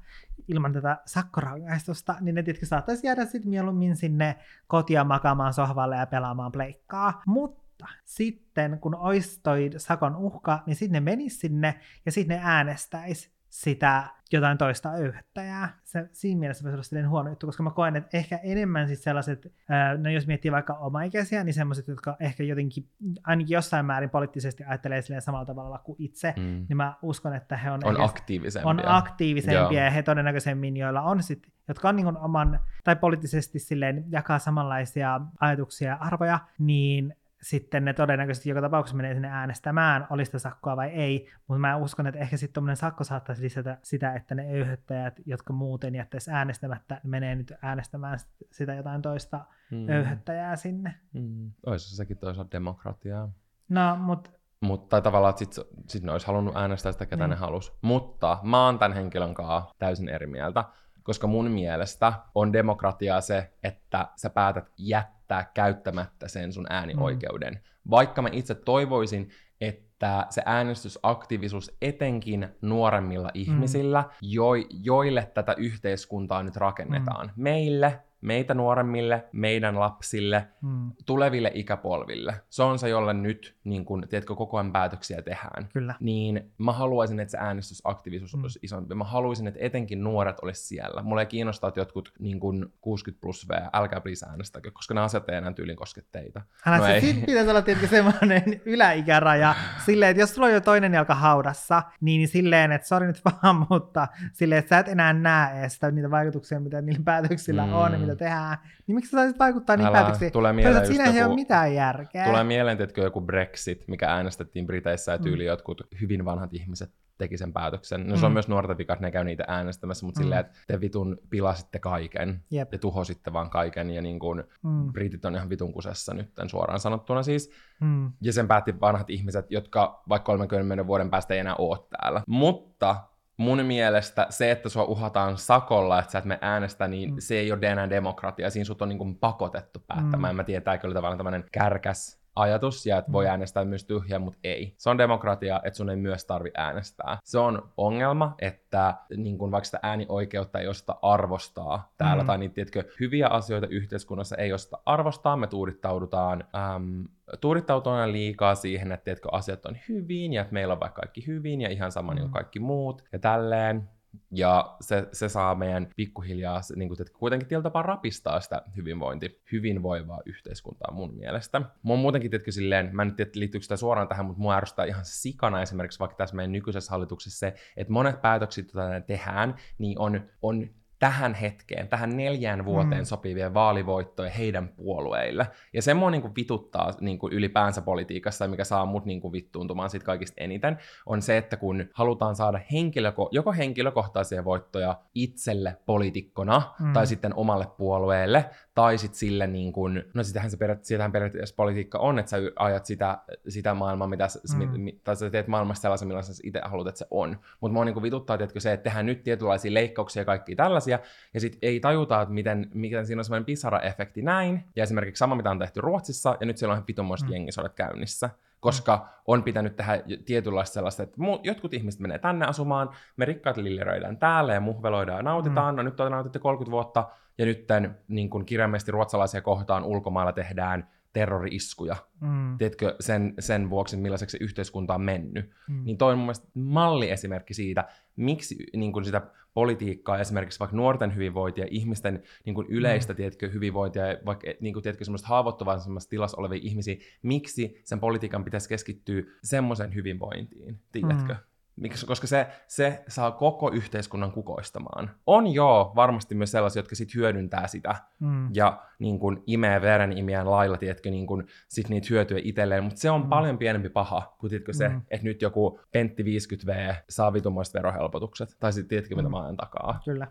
ilman tätä sakkorangaistusta, niin ne tiedätkö, saattaisi jäädä sitten mieluummin sinne kotia makaamaan sohvalle ja pelaamaan pleikkaa. Mutta sitten kun olisi toi sakon uhka, niin sitten ne menis sinne ja sitten ne äänestäisi sitä jotain toista öyhättäjää. Se, siinä mielessä voisi olla huono juttu, koska mä koen, että ehkä enemmän siis sellaiset, no jos miettii vaikka omaikäisiä, niin sellaiset, jotka ehkä jotenkin ainakin jossain määrin poliittisesti ajattelee silleen samalla tavalla kuin itse, Mm. niin mä uskon, että he on, On ehkä- aktiivisempia. on aktiivisempia Joo. ja he todennäköisemmin, joilla on sit, jotka on niin oman, tai poliittisesti silleen jakaa samanlaisia ajatuksia ja arvoja, niin sitten ne todennäköisesti joka tapauksessa menee sinne äänestämään, oli sitä sakkoa vai ei, mutta mä uskon, että ehkä sitten tuommoinen sakko saattaisi lisätä sitä, että ne öyhöttäjät, jotka muuten jättäisi äänestämättä, menee nyt äänestämään sit- sitä jotain toista Mm. öyhöttäjää sinne. Mm. Olisi sekin toisaalta demokratiaa. No, mutta Mutta tai tavallaan, että sit, sit ne olisi halunnut äänestää sitä, ketä Niin. ne halus. Mutta mä oon tämän henkilön kanssa täysin eri mieltä, koska mun mielestä on demokratiaa se, että sä päätät jättää käyttämättä sen sun äänioikeuden. Vaikka mä itse toivoisin, että se äänestysaktiivisuus etenkin nuoremmilla ihmisillä, jo, joille tätä yhteiskuntaa nyt rakennetaan. Meille, meitä nuoremmille, meidän lapsille, mm, tuleville ikäpolville. Se on se, jolle nyt, niin kun, tiedätkö, koko ajan päätöksiä tehdään. kyllä. Niin mä haluaisin, että se äänestysaktiivisuus Mm. olisi isompi. Mä haluaisin, että etenkin nuoret olisi siellä. Mulla ei kiinnostaa, että jotkut niin kun 60 plus V, älkää please äänestäkö, koska nämä asiat ei enää tyyliin koske teitä. Älä No se, ei. pitäisi olla tietenkin semmoinen yläikäraja, silleen, että jos sulla on jo toinen jalka haudassa, niin silleen, että sori nyt vaan, *laughs* mutta silleen, että sä et enää näe edes sitä, niitä vaikutuksia, mitä niillä päätöksillä Mm. on ja mitä tehdään, niin miksi sä saisit vaikuttaa Älä, päätöksiin? tulee mieleen Toisaalta siinä ei ole mitään järkeä. Tulee mieleen, että joku Brexit, mikä äänestettiin Briteissä ja Mm. tyyli jotkut hyvin vanhat ihmiset teki sen päätöksen. No se on Mm. myös nuorten vika, että ne käy niitä äänestämässä, mutta Mm. silleen, että te vitun pilasitte kaiken Jep. ja tuhositte vaan kaiken ja niin kuin Mm, britit on ihan vitun kusessa nyt suoraan sanottuna siis. mm, Ja sen päätti vanhat ihmiset, jotka vaikka 30 vuoden päästä ei enää ole täällä. Mutta mun mielestä se, että sua uhataan sakolla, että sä et me äänestä, niin Mm. se ei ole enää demokratia. Siinä sut on niin kuin pakotettu päättämään. Mm. Mä tiedän, että oli tavallaan tämmöinen kärkäs ajatus, ja että voi Mm. äänestää myös tyhjää, mutta ei. Se on demokratia, että sun ei myös tarvi äänestää. Se on ongelma, että niin kun vaikka sitä äänioikeutta ei osata arvostaa täällä, Mm. mm. tai niitä tiedätkö, hyviä asioita yhteiskunnassa ei osata arvostaa, me tuudittaudutaan, äm, tuudittaututaan liikaa siihen, että tiedätkö, asiat on hyvin, ja että meillä on vaikka kaikki hyvin, ja ihan sama mm. niin Mm. kuin kaikki muut, ja tälleen. Ja se, se saa meidän pikkuhiljaa niin kuin, että kuitenkin tietyllä tapaa rapistaa sitä hyvinvointi, hyvinvoivaa yhteiskuntaa mun mielestä. Oon muutenkin tietenkin silleen, mä en tiedä liittyykö sitä suoraan tähän, mutta mua ärsyttää ihan sikana esimerkiksi vaikka tässä meidän nykyisessä hallituksessa se, että monet päätökset, joita tehdään, niin on, on tähän hetkeen, tähän neljään vuoteen Mm. mm. sopivia vaalivoittoja heidän puolueille. Ja se mua niin kuin vituttaa niin kuin ylipäänsä politiikassa, mikä saa mut niin kuin vittuuntumaan siitä kaikista eniten, on se, että kun halutaan saada henkilöko- joko henkilökohtaisia voittoja itselle poliitikkona, Mm. mm. tai sitten omalle puolueelle, tai sitten sille niin kuin, no sitähän se periaat- sitähän periaatteessa politiikka on, että sä ajat sitä, sitä maailmaa, mitä Mm. mm. mi, tai sä teet maailmasta sellaisen, millaisen sä itse haluat, että se on. Mutta mua niin kuin vituttaa, tiedätkö, se, että tehdään nyt tietynlaisia leikkauksia ja kaikkia tällaisia, ja sitten ei tajuta, että miten, miten siinä on semmoinen pisara-efekti näin, ja esimerkiksi sama, mitä on tehty Ruotsissa, ja nyt siellä on ihan vitunmoiset Mm. mm. jengisodat käynnissä, koska on pitänyt tehdä tietynlaista sellaista, että mu- jotkut ihmiset menee tänne asumaan, me rikkaat lilleröidään täällä ja muhveloidaan ja nautitaan, mm. no nyt on nautittu 30 vuotta, ja nyt niin kun kirjaimellisesti ruotsalaisia kohtaan ulkomailla tehdään terrori-iskuja, Mm. tiedätkö, sen, sen vuoksi, millaiseksi se yhteiskunta on mennyt. Mm. Niin toi on mun mielestä malliesimerkki siitä, miksi niin kuin sitä politiikkaa, esimerkiksi vaikka nuorten hyvinvointia, ihmisten niin kuin yleistä, mm. tiedätkö, hyvinvointia, vaikka niin kuin, tiedätkö, semmoista haavoittuvaisemmassa tilassa olevia ihmisiä, miksi sen politiikan pitäisi keskittyä semmoisen hyvinvointiin, tiedätkö? Mm. Miksi, koska se, se saa koko yhteiskunnan kukoistamaan. On joo varmasti myös sellaisia, jotka sit hyödyntää sitä Mm. ja niin kun, imee veren imiään lailla, tiedätkö, niin kun, sit niitä hyötyä itselleen, mutta se on Mm. paljon pienempi paha kuin tiedätkö, se, Mm. että nyt joku Pentti 50V saa vitumoiset verohelpotukset, tai sitten tiedätkö, mitä Mm. mä ajan takaa. Kyllä.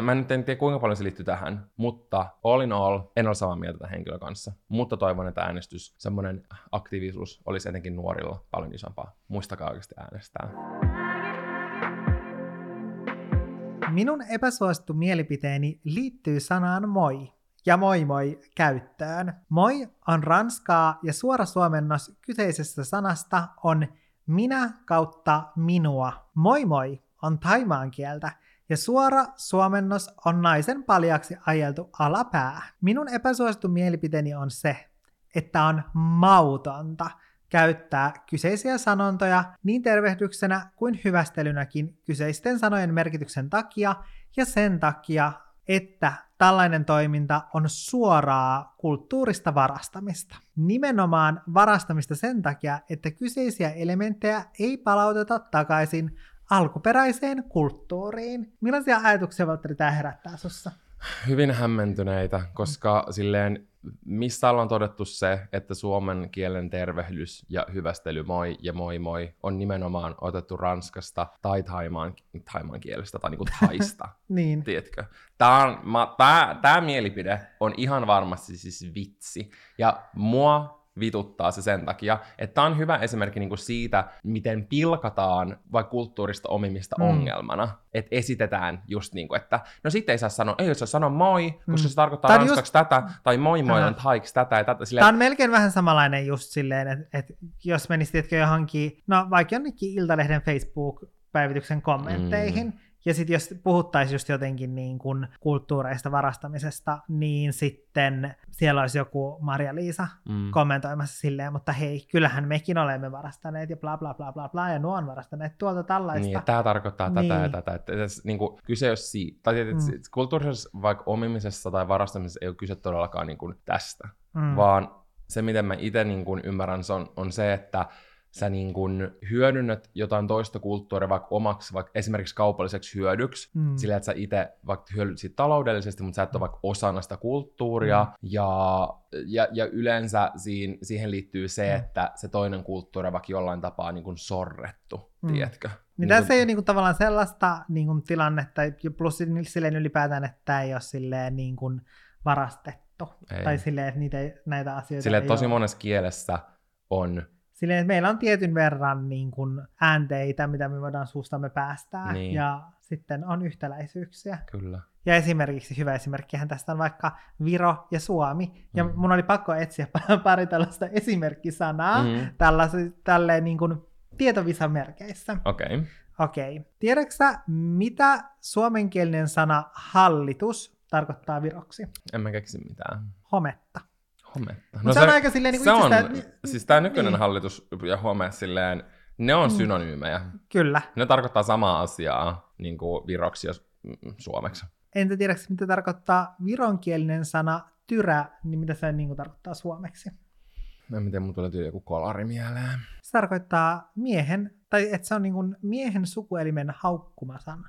Mä nyt en tiedä, kuinka paljon se liittyy tähän, mutta all in all, en ole samaa mieltä tämän henkilön kanssa. Mutta toivon, että äänestys, semmoinen aktiivisuus olisi etenkin nuorilla paljon isompaa. Muistakaa oikeasti äänestää. Minun epäsuosittu mielipiteeni liittyy sanaan moi ja moi moi käyttöön. Moi on ranskaa ja suora suomennos kyseisestä sanasta on minä kautta minua. Moi moi on taimaan kieltä ja suora suomennos on naisen paljaksi ajeltu alapää. Minun epäsuosittu mielipiteeni on se, että on mautonta käyttää kyseisiä sanontoja niin tervehdyksenä kuin hyvästelynäkin kyseisten sanojen merkityksen takia ja sen takia, että tällainen toiminta on suoraa kulttuurista varastamista. Nimenomaan varastamista sen takia, että kyseisiä elementtejä ei palauteta takaisin alkuperäiseen kulttuuriin. Millaisia ajatuksia, Valtteri, tämä herättää sussa? Hyvin hämmentyneitä, koska silleen, missä ollaan todettu se, että suomen kielen tervehdys ja hyvästely moi ja moi moi on nimenomaan otettu Ranskasta tai Taimaan, Taimaan kielestä tai niinku *laughs* Taista. Niin. Tiedätkö? Tää, on, mä, tää, tää mielipide on ihan varmasti siis vitsi. Ja mua vituttaa se sen takia, että tämä on hyvä esimerkki niinku siitä, miten pilkataan vaikka kulttuurista omimista Mm. ongelmana. Että esitetään just niin kuin, että no sitten ei saa sanoa, ei saa sanoa moi, koska Mm. se tarkoittaa Tää on ranskaksi tätä, tai moi moi on taiks tätä ja tätä. Silleen, Tämä on melkein vähän samanlainen just silleen, että, että jos menisit johonkin, no vaikka jonnekin Iltalehden Facebook-päivityksen kommentteihin, mm. Ja sitten jos puhuttaisiin just jotenkin niin kuin kulttuureista varastamisesta, niin sitten siellä olisi joku Maria-Liisa mm. kommentoimassa silleen, mutta hei, kyllähän mekin olemme varastaneet ja bla bla bla bla bla, ja nuo on varastaneet tuolta tällaista. Niin, tämä tarkoittaa tätä Niin. ja tätä. Että, että, niin kuin, kyse ei ole siitä. Tai että, Mm. mm. kulttuurisessa vaikka omimisessa tai varastamisessa ei ole kyse todellakaan niin kuin tästä. mm. vaan se, miten mä itse niin kuin ymmärrän, se on, on se, että sä niin kuin hyödynnät jotain toista kulttuuria vaikka omaksi, vaikka esimerkiksi kaupalliseksi hyödyksi, Mm. sillä että sä itse vaikka hyödyt siitä taloudellisesti, mutta sä et ole vaikka osana sitä kulttuuria, Mm. ja, ja, ja yleensä siihen, siihen liittyy se, Mm. että se toinen kulttuuri on vaikka jollain tapaa niin kuin sorrettu, Mm. tiedätkö? Niin tässä ei ole niinku tavallaan sellaista niinku tilannetta, ja plus silleen ylipäätään, että tämä ei ole silleen niinku varastettu. Ei. Tai silleen, että niitä, näitä asioita Silleen, tosi ole. monessa kielessä on Silleen, että meillä on tietyn verran niin kuin äänteitä, mitä me voidaan suustamme päästää, Niin. ja sitten on yhtäläisyyksiä. kyllä. Ja esimerkiksi hyvä esimerkkihän tästä on vaikka Viro ja Suomi, ja Mm. mun oli pakko etsiä *laughs* pari tällaista esimerkkisanaa Mm. tällaisen, tälleen niin kuin tietovisamerkeissä. Okei. Okay. Okei. Tiedätkö sä, mitä suomenkielinen sana hallitus tarkoittaa viroksi? En mä keksi mitään. Hometta. Hometta. Mut se on aika silleen niin se on, itsestään- siis tämä nykyinen niin. hallitus ja home silleen, ne on Mm. synonyymejä. Kyllä. Ne tarkoittaa samaa asiaa niin kuin viroksi ja mm, suomeksi. Entä tiedätkö, mitä tarkoittaa vironkielinen sana tyrä, niin mitä se niin kuin tarkoittaa suomeksi? En tiedä, mun tulee joku kolari mieleen. Se tarkoittaa miehen, tai että se on niin kuin miehen sukuelimen haukkumasana.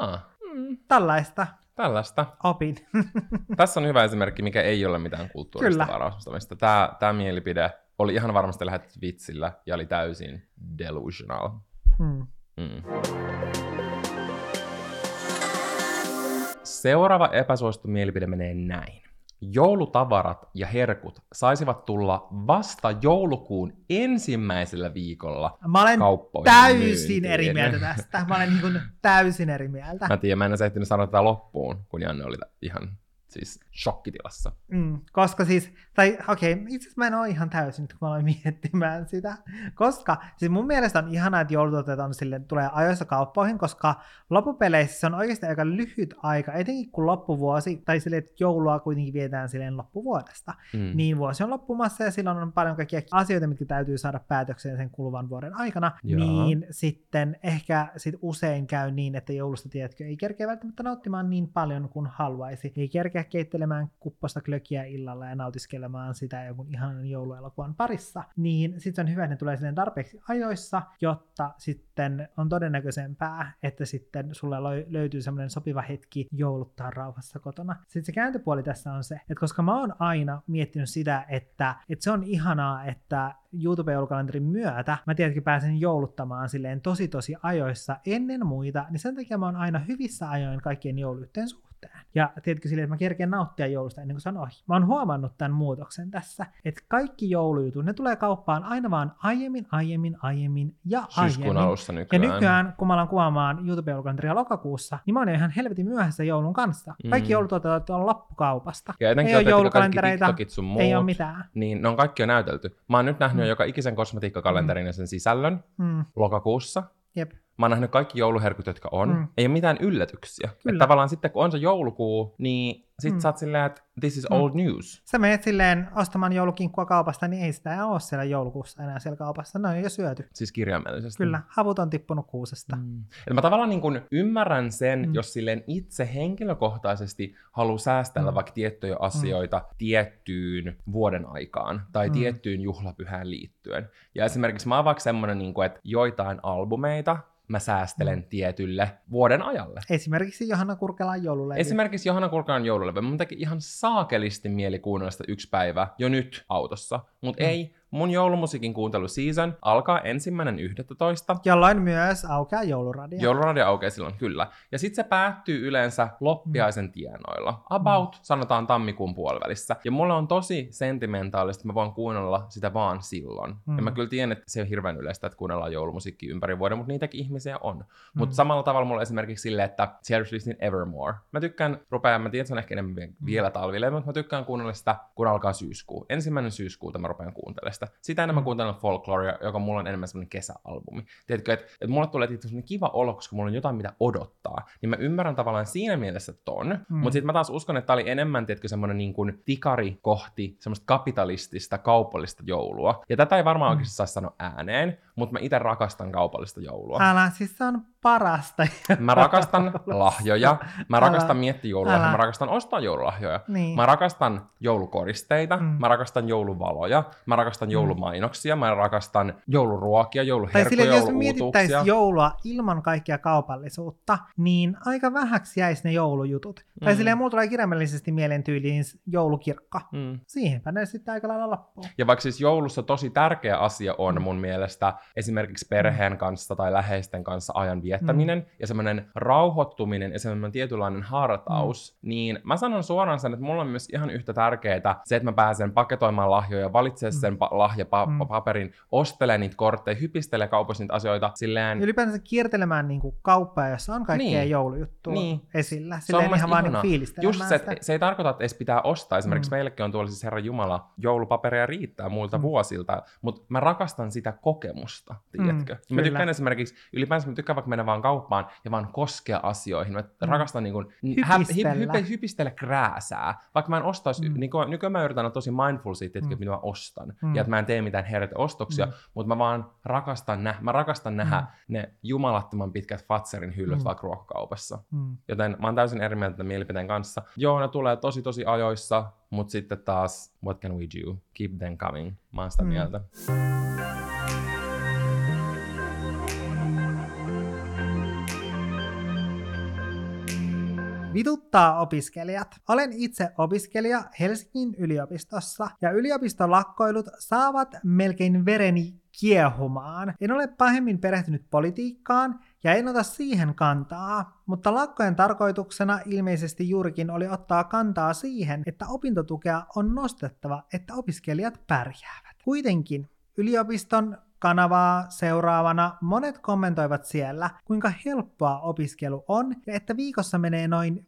Ah, mm, Tällaista tällaista. opin. *laughs* Tässä on hyvä esimerkki, mikä ei ole mitään kulttuurista varastamista. Tämä, tämä mielipide oli ihan varmasti lähetetty vitsillä ja oli täysin delusional. hmm. Mm. Seuraava epäsuosittu mielipide menee näin. Joulutavarat ja herkut saisivat tulla vasta joulukuun ensimmäisellä viikolla Mä olen täysin myyntiin. eri mieltä tästä. Mä olen niin täysin eri mieltä. Mä tiedän, mä en edes ehtinyt sanoa tätä loppuun, kun Janne oli ihan siis shokkitilassa. Mm, koska siis, tai okei, okay, itse asiassa mä en ole ihan täysin kun mä aloin miettimään sitä. Koska, siis mun mielestä on ihanaa, että joulutuotteet on sille, tulee ajoissa kauppoihin, koska loppupeleissä se on oikeasti aika lyhyt aika, etenkin kun loppuvuosi, tai sille, että joulua kuitenkin vietään silleen loppuvuodesta, mm. niin vuosi on loppumassa ja silloin on paljon kaikkia asioita, mitkä täytyy saada päätökseen sen kuluvan vuoden aikana, Jaa. niin sitten ehkä sit usein käy niin, että joulusta, tiedätkö, ei kerkeä välttämättä nauttimaan niin paljon kuin haluaisi. Ei kerkeä keittelemään kupposta klökiä illalla ja nautiskelemaan sitä jonkun ihanan jouluelokuvan parissa. Niin sitten on hyvä, että ne tulee sinne tarpeeksi ajoissa, jotta sitten on todennäköisempää, että sitten sulle löytyy semmoinen sopiva hetki jouluttaa rauhassa kotona. Sitten se kääntöpuoli tässä on se, että koska mä oon aina miettinyt sitä, että, että se on ihanaa, että YouTube-joulukalenterin myötä mä tietenkin pääsen jouluttamaan silleen tosi tosi ajoissa ennen muita, niin sen takia mä oon aina hyvissä ajoin kaikkien jouluyhteen suhteen suhteen. Ja tiedätkö silleen, että mä kerkeen nauttia joulusta ennen kuin se on ohi. Mä oon huomannut tämän muutoksen tässä, että kaikki joulujutut, ne tulee kauppaan aina vaan aiemmin, aiemmin, aiemmin ja aiemmin. alussa nykyään. Ja nykyään, kun mä alan kuvaamaan YouTube-joulukalenteria lokakuussa, niin mä oon ihan helvetin myöhässä joulun kanssa. Kaikki mm. joulutuotet on loppukaupasta. Ja ei ole joulukalentereita, sun muut, ei ole mitään. Niin ne on kaikki jo näytelty. Mä oon nyt nähnyt mm. joka ikisen kosmetiikkakalenterin mm. ja sen sisällön mm. lokakuussa. Jep. Mä oon nähnyt kaikki jouluherkut, jotka on. Mm. Ei ole mitään yllätyksiä. Että tavallaan sitten, kun on se joulukuu, niin sit mm. sä oot silleen, että this is mm. old news. Sä menet silleen ostamaan joulukinkkua kaupasta, niin ei sitä ole siellä joulukuussa enää siellä kaupassa. Ne on jo syöty. Siis kirjaimellisesti. Kyllä, havut on tippunut kuusesta. Mm. Et mä tavallaan niin kun ymmärrän sen, mm. jos silleen itse henkilökohtaisesti haluaa säästellä mm. vaikka tiettyjä asioita mm. tiettyyn vuoden aikaan tai mm. tiettyyn juhlapyhään liittyen. Ja esimerkiksi mä oon vaikka semmonen, niin kuin, että joitain albumeita, mä säästelen mm. tietylle vuoden ajalle. Esimerkiksi Johanna Kurkelan joululevy. Esimerkiksi Johanna Kurkelan joululevy. Mun teki ihan saakelisti mieli kuunnella sitä yksi päivä jo nyt autossa. Mutta mm. ei, Mun joulumusiikin kuunteluseason alkaa ensimmäinen 11. Jolloin myös aukeaa jouluradio. Jouluradio aukeaa silloin, kyllä. Ja sitten se päättyy yleensä loppiaisen mm. tienoilla. About, mm. sanotaan tammikuun puolivälissä. Ja mulla on tosi sentimentaalista, mä voin kuunnella sitä vaan silloin. Mm. Ja mä kyllä tiedän, että se on hirveän yleistä, että kuunnellaan joulumusiikkia ympäri vuoden, mutta niitäkin ihmisiä on. Mm. Mutta samalla tavalla mulla esimerkiksi silleen, että Swiftin Evermore. Mä tykkään, rupeaa, mä tiedän, että se on ehkä enemmän mm. vielä talville, mutta mä tykkään kuunnella sitä, kun alkaa syyskuu. Ensimmäinen syyskuuta mä rupean kuuntelemaan sitä. Sitä enemmän mm. kuuntelen folklorea, joka mulla on enemmän semmoinen kesäalbumi. Tiedätkö, että, että mulle tulee tietysti kiva olo, koska mulla on jotain, mitä odottaa. Niin mä ymmärrän tavallaan siinä mielessä ton, mm. mutta sitten mä taas uskon, että tää oli enemmän, tiedätkö, semmoinen niin kuin tikari kohti semmoista kapitalistista, kaupallista joulua. Ja tätä ei varmaan mm. oikeasti saa sanoa ääneen, mutta mä itse rakastan kaupallista joulua. Älä, siis se on parasta. Mä rakastan lahjoja, mä rakastan miettiä joululahjoja, mä rakastan ostaa joululahjoja. Niin. Mä rakastan joulukoristeita, mm. mä rakastan jouluvaloja, mä rakastan mm. joulumainoksia, mä rakastan jouluruokia, jouluherkkuja, Tai jos mietittäisiin joulua ilman kaikkia kaupallisuutta, niin aika vähäksi jäisi ne joulujutut. Mm. Tai silleen mulla tulee kirjaimellisesti mieleen tyyliin joulukirkka. Mm. Siihenpä ne sitten aika lailla loppuu. Ja vaikka siis joulussa tosi tärkeä asia on mm. mun mielestä esimerkiksi perheen kanssa tai läheisten kanssa ajan viettäminen mm. ja semmoinen rauhoittuminen ja semmoinen tietynlainen hartaus, mm. niin mä sanon suoraan sen, että mulla on myös ihan yhtä tärkeää se, että mä pääsen paketoimaan lahjoja, valitsemaan mm. sen pa- lahjapaperin, mm. ostelemaan niitä kortteja, hypistelee kaupassa niitä asioita silleen... Ylipäänsä kiertelemään niin kuin kauppaa, jossa on kaikkea niin. joulujuttua niin. esillä. Silleen se on ihan vaan niin Just se, että se ei tarkoita, että edes pitää ostaa. Esimerkiksi mm. meillekin on tuolla siis Herra Jumala, joulupaperia riittää muilta mm. vuosilta, mutta mä rakastan sitä kokemusta, tiedätkö? Mm, mä tykkään esimerkiksi, ylipäänsä mä tykkään vaikka mennä vaan kauppaan ja vaan koskea asioihin. Mä mm. rakastan niin kuin, hypistellä. Hy, hy, hypistellä krääsää. Vaikka mä en ostaisi, mm. niin kuin, nykyään mä yritän olla tosi mindful siitä, että mm. mitä mä ostan. Mm. Ja että mä en tee mitään herät ostoksia, mm. mutta mä vaan rakastan, nä- mä rakastan nähdä mm. ne jumalattoman pitkät Fatserin hyllyt mm. vaikka ruokakaupassa. Mm. Joten mä oon täysin eri mieltä mielipiteen kanssa. Joo, ne tulee tosi tosi ajoissa, mutta sitten taas, what can we do? Keep them coming. Mä oon sitä mm. mieltä. Vituttaa opiskelijat. Olen itse opiskelija Helsingin yliopistossa ja yliopiston lakkoilut saavat melkein vereni kiehumaan. En ole pahemmin perehtynyt politiikkaan ja en ota siihen kantaa, mutta lakkojen tarkoituksena ilmeisesti juurikin oli ottaa kantaa siihen, että opintotukea on nostettava, että opiskelijat pärjäävät. Kuitenkin yliopiston kanavaa seuraavana monet kommentoivat siellä, kuinka helppoa opiskelu on ja että viikossa menee noin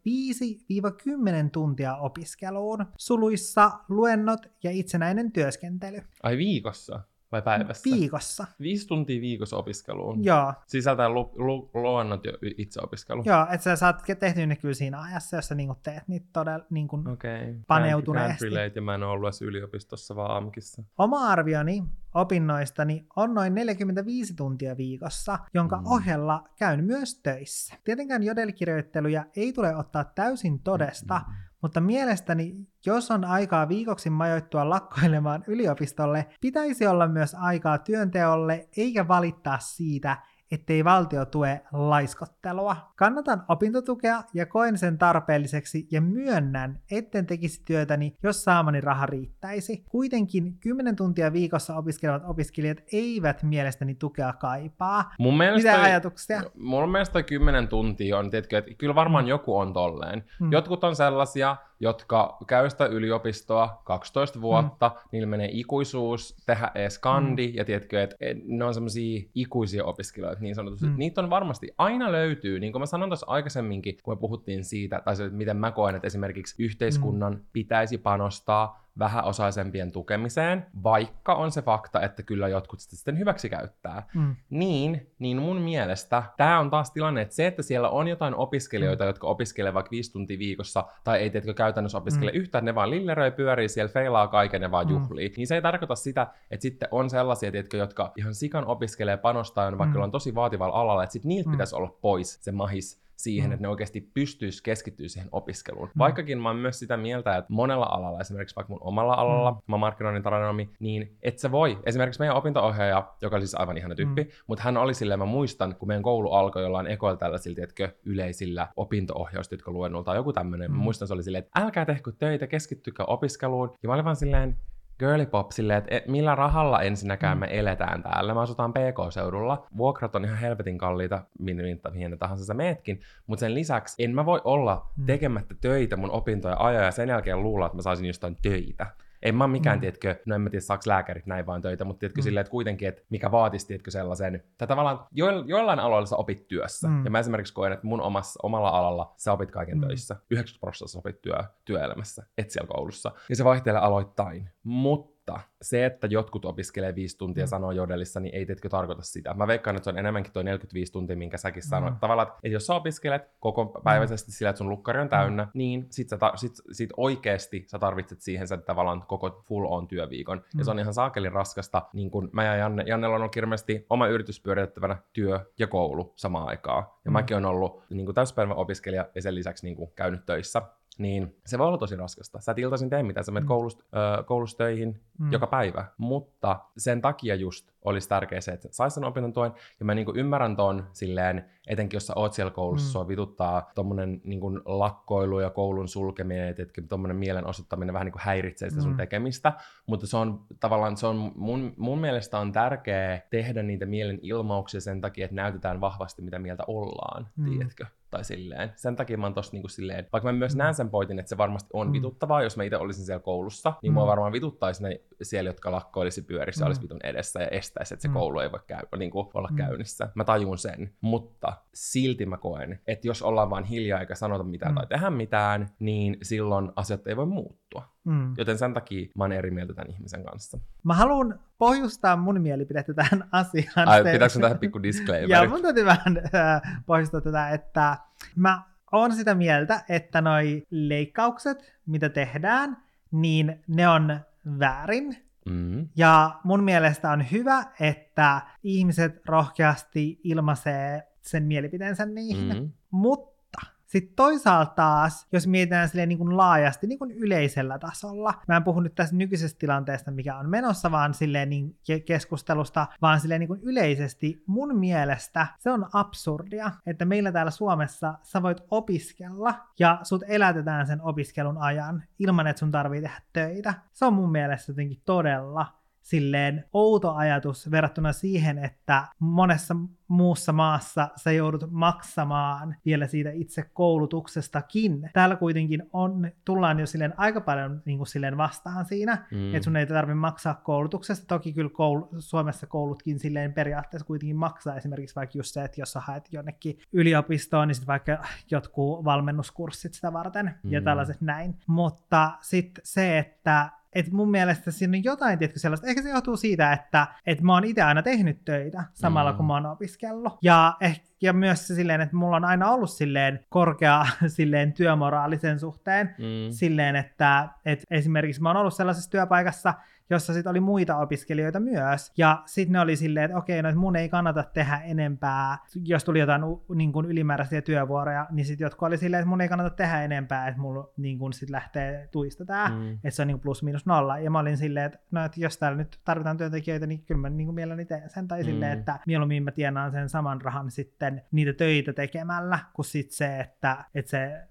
5-10 tuntia opiskeluun, suluissa luennot ja itsenäinen työskentely. Ai viikossa? Vai päivässä? Viikossa. Viisi tuntia viikossa opiskeluun. Joo. Sisältää lu- lu- luonnot ja y- itse opiskelu. Joo, että sä saat tehty ne kyllä siinä ajassa, jos sä niinku teet niitä todella niinku Okei. Okay. paneutuneesti. Can't relate, ja mä en ole ollut edes yliopistossa, vaan AMKissa. Oma arvioni opinnoistani on noin 45 tuntia viikossa, jonka Mm. ohella käyn myös töissä. Tietenkään jodelkirjoitteluja ei tule ottaa täysin todesta, Mm. Mutta mielestäni, jos on aikaa viikoksi majoittua lakkoilemaan yliopistolle, pitäisi olla myös aikaa työnteolle, eikä valittaa siitä, ettei valtio tue laiskottelua. Kannatan opintotukea ja koen sen tarpeelliseksi ja myönnän, etten tekisi työtäni, jos saamani raha riittäisi. Kuitenkin 10 tuntia viikossa opiskelevat opiskelijat eivät mielestäni tukea kaipaa. Mun mielestä, Mitä ajatuksia? Mun mielestä toi 10 tuntia on, tiedätkö, että kyllä varmaan joku on tolleen. Mm. Jotkut on sellaisia, jotka käy sitä yliopistoa 12 vuotta, mm. niillä menee ikuisuus tehdä ees kandi, mm. ja tiedätkö, että et ne on semmoisia ikuisia opiskelijoita niin sanotusti. Mm. Niitä on varmasti, aina löytyy, niin kuin mä sanoin tuossa aikaisemminkin, kun me puhuttiin siitä, tai se, että miten mä koen, että esimerkiksi yhteiskunnan mm. pitäisi panostaa vähäosaisempien tukemiseen, vaikka on se fakta, että kyllä jotkut sitä sitten hyväksi käyttää Mm. niin, niin mun mielestä tämä on taas tilanne, että se, että siellä on jotain opiskelijoita, mm. jotka opiskelee vaikka viisi tuntia viikossa, tai ei tiedätkö käytännössä opiskele mm. yhtään, ne vaan lilleröi, pyörii siellä, feilaa kaiken, ne vaan Mm. juhlii. Niin se ei tarkoita sitä, että sitten on sellaisia, tiedätkö, jotka ihan sikan opiskelee, panostaa, vaikka Mm. on tosi vaativalla alalla, että sitten niiltä Mm. pitäisi olla pois se mahis siihen, Mm. että ne oikeasti pystyisi keskittyä siihen opiskeluun. Mm. Vaikkakin mä oon myös sitä mieltä, että monella alalla, esimerkiksi vaikka mun omalla alalla, Mm. mä markkinoinnin tarinomi, niin et sä voi. Esimerkiksi meidän opinto-ohjaaja, joka oli siis aivan ihana tyyppi, Mm. mutta hän oli silleen, mä muistan, kun meidän koulu alkoi jollain ekoilla tällaisilla, tiedätkö, yleisillä opinto-ohjaustytkö luennolla tai joku tämmöinen. Mm. Mä muistan, se oli silleen, että älkää tehkö töitä, keskittykää opiskeluun. Ja mä olin vaan silleen, girly pop silleen, että et millä rahalla ensinnäkään Mm. me eletään täällä. Me asutaan PK-seudulla. Vuokrat on ihan helvetin kalliita, minne, mihin tahansa sä meetkin. Mutta sen lisäksi en mä voi olla Mm. tekemättä töitä mun opintoja ajan ja sen jälkeen luulla, että mä saisin jostain töitä. En mä mikään, Mm. tiedätkö, no en mä tiedä saako lääkärit näin vaan töitä, mutta tiedätkö Mm. silleen, että kuitenkin, että mikä vaatisi, tiedätkö, sellaisen, tai tavallaan jo, joillain aloilla sä opit työssä. Mm. Ja mä esimerkiksi koen, että mun omassa, omalla alalla sä opit kaiken Mm. töissä. 90 prosenttia opit työ, työelämässä, et siellä koulussa. Ja se vaihtelee aloittain. Mutta se, että jotkut opiskelee viisi tuntia Mm. mm. sanoo jodellissa, niin ei tietkö tarkoita sitä. Mä veikkaan, että se on enemmänkin tuo 45 tuntia, minkä säkin sanoit. Mm. Tavallaan, että jos sä opiskelet koko päiväisesti sillä, että sun lukkari on täynnä, niin sit, sä ta- sit, sit oikeesti sä tarvitset siihen sen tavallaan koko full on työviikon. Mm. Mm. Ja se on ihan saakelin raskasta. Niin kun mä ja Janne, Jannella on ollut oma yritys pyöritettävänä työ ja koulu samaan aikaan. Ja Mm. mm. mäkin on ollut niin täyspäivän opiskelija ja sen lisäksi niin kuin käynyt töissä. Niin se voi olla tosi raskasta. Sä et iltaisin tee mitään, sä menet Mm. koulusta, ö, koulusta töihin Mm. joka päivä. Mutta sen takia just olisi tärkeää se, että sais sen opinnon tuen. Ja mä niinku ymmärrän ton silleen, etenkin jos sä oot siellä koulussa, Mm. sua vituttaa tommonen niinku lakkoilu ja koulun sulkeminen, että et, tommonen mielenosoittaminen vähän niinku häiritsee sitä sun Mm. tekemistä. Mutta se on tavallaan, se on mun, mun mielestä on tärkeää tehdä niitä mielen ilmauksia sen takia, että näytetään vahvasti, mitä mieltä ollaan, mm. tiedätkö? Tai silleen. Sen takia mä oon tossa niinku silleen, vaikka mä myös Mm. näen sen pointin, että se varmasti on Mm. vituttavaa, jos mä itse olisin siellä koulussa, niin Mm. mua varmaan vituttaisi ne siellä, jotka lakkoilisi pyörissä, Mm. olisi vitun edessä ja estäisi, että se Mm. koulu ei voi käy, niin kuin olla Mm. käynnissä. Mä tajun sen, mutta silti mä koen, että jos ollaan vaan hiljaa eikä sanota mitään mm. tai tehdä mitään, niin silloin asiat ei voi muuttua. Mm. Joten sen takia mä oon eri mieltä tämän ihmisen kanssa. Mä haluan pohjustaa mun mielipidettä tähän *laughs* asiaan. Ai, pitääkö tehdä pikku disclaimer? Joo, mun täytyy vähän äh, pohjustaa tätä, että mä oon sitä mieltä, että noi leikkaukset, mitä tehdään, niin ne on väärin. Mm. Ja mun mielestä on hyvä, että ihmiset rohkeasti ilmaisee sen mielipiteensä niihin. Mm. Mutta sitten toisaalta taas, jos mietitään silleen niin kuin laajasti niin kuin yleisellä tasolla, mä en puhu nyt tästä nykyisestä tilanteesta, mikä on menossa, vaan silleen niin ke- keskustelusta, vaan silleen niin kuin yleisesti mun mielestä se on absurdia, että meillä täällä Suomessa sä voit opiskella ja sut elätetään sen opiskelun ajan ilman, että sun tarvii tehdä töitä. Se on mun mielestä jotenkin todella silleen outo ajatus verrattuna siihen, että monessa muussa maassa sä joudut maksamaan vielä siitä itse koulutuksestakin. Täällä kuitenkin on, tullaan jo silleen aika paljon niin kuin silleen vastaan siinä, mm. että sun ei tarvitse maksaa koulutuksesta. Toki kyllä koulu, Suomessa koulutkin silleen periaatteessa kuitenkin maksaa esimerkiksi vaikka just se, että jos sä haet jonnekin yliopistoon, niin sitten vaikka jotkut valmennuskurssit sitä varten mm. ja tällaiset näin. Mutta sitten se, että et mun mielestä siinä on jotain tietkö sellaista, ehkä se johtuu siitä, että et mä oon itse aina tehnyt töitä samalla mm. kun mä oon opiskellut. Ja ehkä ja myös se silleen, että mulla on aina ollut silleen korkea *laughs* silleen työmoraalisen suhteen, mm. silleen, että, että esimerkiksi mä oon ollut sellaisessa työpaikassa, jossa sitten oli muita opiskelijoita myös, ja sitten ne oli silleen, että okei, no että mun ei kannata tehdä enempää, jos tuli jotain niin kuin ylimääräisiä työvuoroja, niin sitten jotkut oli silleen, että mun ei kannata tehdä enempää, että mulla niin kuin sit lähtee tuista tää, mm. että se on niin kuin plus miinus nolla, ja mä olin silleen, että no, että jos täällä nyt tarvitaan työntekijöitä, niin kyllä mä niin kuin mielelläni teen sen, tai mm. silleen, että mieluummin mä tienaan sen saman rahan sitten niitä töitä tekemällä, kuin sitten se, että, että se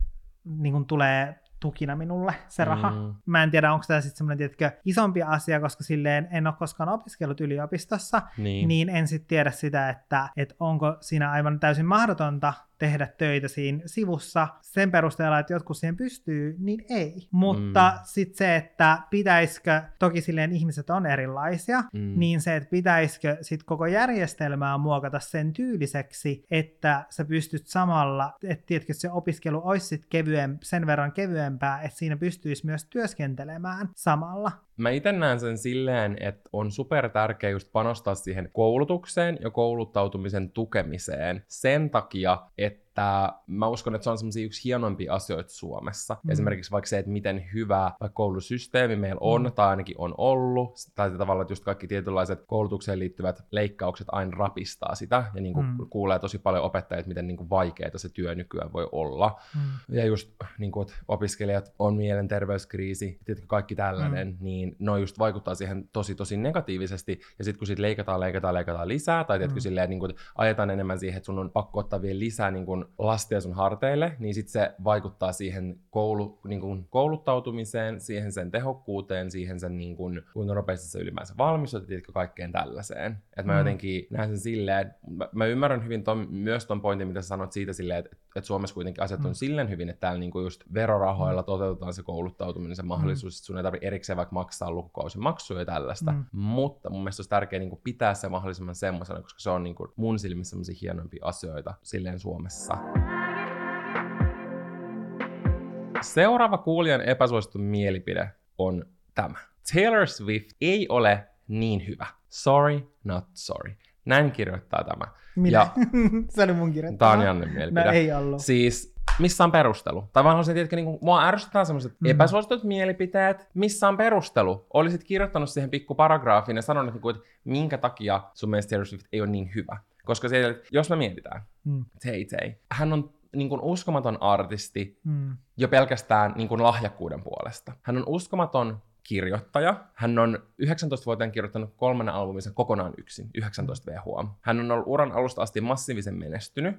niin kuin tulee tukina minulle se raha. Mm. Mä en tiedä, onko tämä sitten semmoinen tietkö, isompi asia, koska silleen en ole koskaan opiskellut yliopistossa, niin, niin en sitten tiedä sitä, että, että onko siinä aivan täysin mahdotonta tehdä töitä siinä sivussa sen perusteella, että jotkut siihen pystyy, niin ei. Mutta mm. sitten se, että pitäisikö, toki silleen ihmiset on erilaisia, mm. niin se, että pitäisikö sitten koko järjestelmää muokata sen tyyliseksi, että sä pystyt samalla, että tiedätkö, se opiskelu olisi sit kevyem, sen verran kevyempää, että siinä pystyisi myös työskentelemään samalla. Mä itse näen sen silleen, että on super tärkeä just panostaa siihen koulutukseen ja kouluttautumisen tukemiseen sen takia, että mä uskon, että se on semmoisia yksi hienoimpia asioita Suomessa. Mm. Esimerkiksi vaikka se, että miten hyvä vaikka koulusysteemi meillä on, mm. tai ainakin on ollut, tai tavallaan, että just kaikki tietynlaiset koulutukseen liittyvät leikkaukset aina rapistaa sitä, ja niin kuin mm. kuulee tosi paljon opettajat, miten niin kuin vaikeaa se työ nykyään voi olla. Mm. Ja just niin kuin, että opiskelijat on mielenterveyskriisi, tietenkin kaikki tällainen, mm. niin ne just vaikuttaa siihen tosi tosi negatiivisesti, ja sitten kun sit leikataan, leikataan, leikataan lisää, tai tietenkin mm. silleen, niin kuin, ajetaan enemmän siihen, että sun on pakko ottaa vielä lisää niin kuin, lastia sun harteille, niin sitten se vaikuttaa siihen koulu, niin kuin, kouluttautumiseen, siihen sen tehokkuuteen, siihen sen, niin kuin, kuinka nopeasti se ylipäänsä valmistut, ja kaikkeen tällaiseen. Että mä mm. jotenkin näen sen silleen, mä, mä ymmärrän hyvin ton, myös ton pointin, mitä sä sanot siitä silleen, että, että Suomessa kuitenkin asiat on mm. silleen hyvin, että täällä niin kuin just verorahoilla mm. toteutetaan se kouluttautuminen, se mahdollisuus, mm. että sun ei tarvitse erikseen vaikka maksaa lukukausimaksuja ja tällaista. Mm. Mutta mun mielestä olisi tärkeää niin kuin pitää se mahdollisimman semmoisena, koska se on niin kuin mun silmissä semmoisia hienompia asioita silleen Suomessa. Seuraava kuulijan epäsuosittu mielipide on tämä. Taylor Swift ei ole niin hyvä. Sorry, not sorry. Näin kirjoittaa tämä. Minä? Ja, *laughs* se oli mun kirjoittama. Tämä on Janne mielipide. No, ei ollut. Siis missä on perustelu? Tai vaan haluaisin, että niin mua ärsyttää sellaiset mm. epäsuositut mielipiteet, missä on perustelu? Olisit kirjoittanut siihen pikku paragraafiin ja sanonut, että, että minkä takia sun mielestä Taylor Swift ei ole niin hyvä. Koska siellä, jos me mietitään, mm. Tay Tay, hän on niin kuin uskomaton artisti mm. jo pelkästään niin kuin lahjakkuuden puolesta. Hän on uskomaton kirjoittaja. Hän on 19-vuotiaan kirjoittanut kolmannen albuminsa kokonaan yksin, 19 VH. Hän on ollut uran alusta asti massiivisen menestynyt,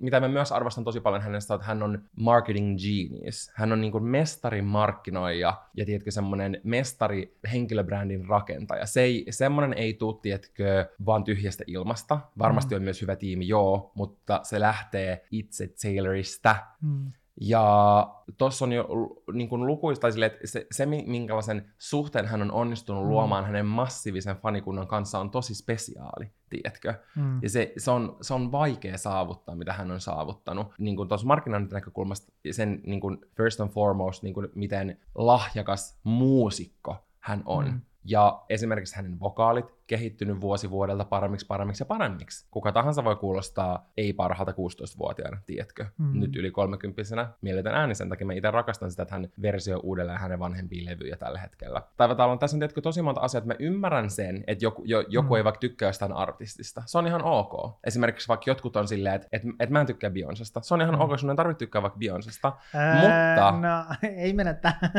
mitä mä myös arvostan tosi paljon hänestä, että hän on marketing genius. Hän on niin kuin mestari markkinoija ja tiedätkö semmoinen mestari henkilöbrändin rakentaja. Se ei, semmoinen ei tuu, tiedätkö, vaan tyhjästä ilmasta. Varmasti mm. on myös hyvä tiimi, joo, mutta se lähtee itse Taylorista. Mm. Ja tuossa on jo niin kuin lukuista sille, että se, se, minkälaisen suhteen hän on onnistunut mm. luomaan hänen massiivisen fanikunnan kanssa on tosi spesiaali, tiedätkö? Mm. Ja se, se, on, se on vaikea saavuttaa, mitä hän on saavuttanut. Niin kuin tuossa markkinoinnin näkökulmasta sen niin kuin first and foremost, niin kuin miten lahjakas muusikko hän on. Mm. Ja esimerkiksi hänen vokaalit kehittynyt vuosi vuodelta paremmiksi, paremmiksi ja paremmiksi. Kuka tahansa voi kuulostaa ei parhaalta 16-vuotiaana, tiedätkö? Mm. Nyt yli 30 mieletön ääni, sen takia mä itse rakastan sitä, että hän versioi uudelleen hänen vanhempia levyjä tällä hetkellä. Tai on tässä on tiedätkö, tosi monta asiaa, että mä ymmärrän sen, että joku, jo, joku mm. ei vaikka tykkää jostain artistista. Se on ihan ok. Esimerkiksi vaikka jotkut on silleen, että, että, että mä en tykkää Beyoncesta. Se on ihan mm. ok, sun ei tarvitse tykkää vaikka Beyoncesta. Ää, mutta... No, *laughs* ei mennä tähän.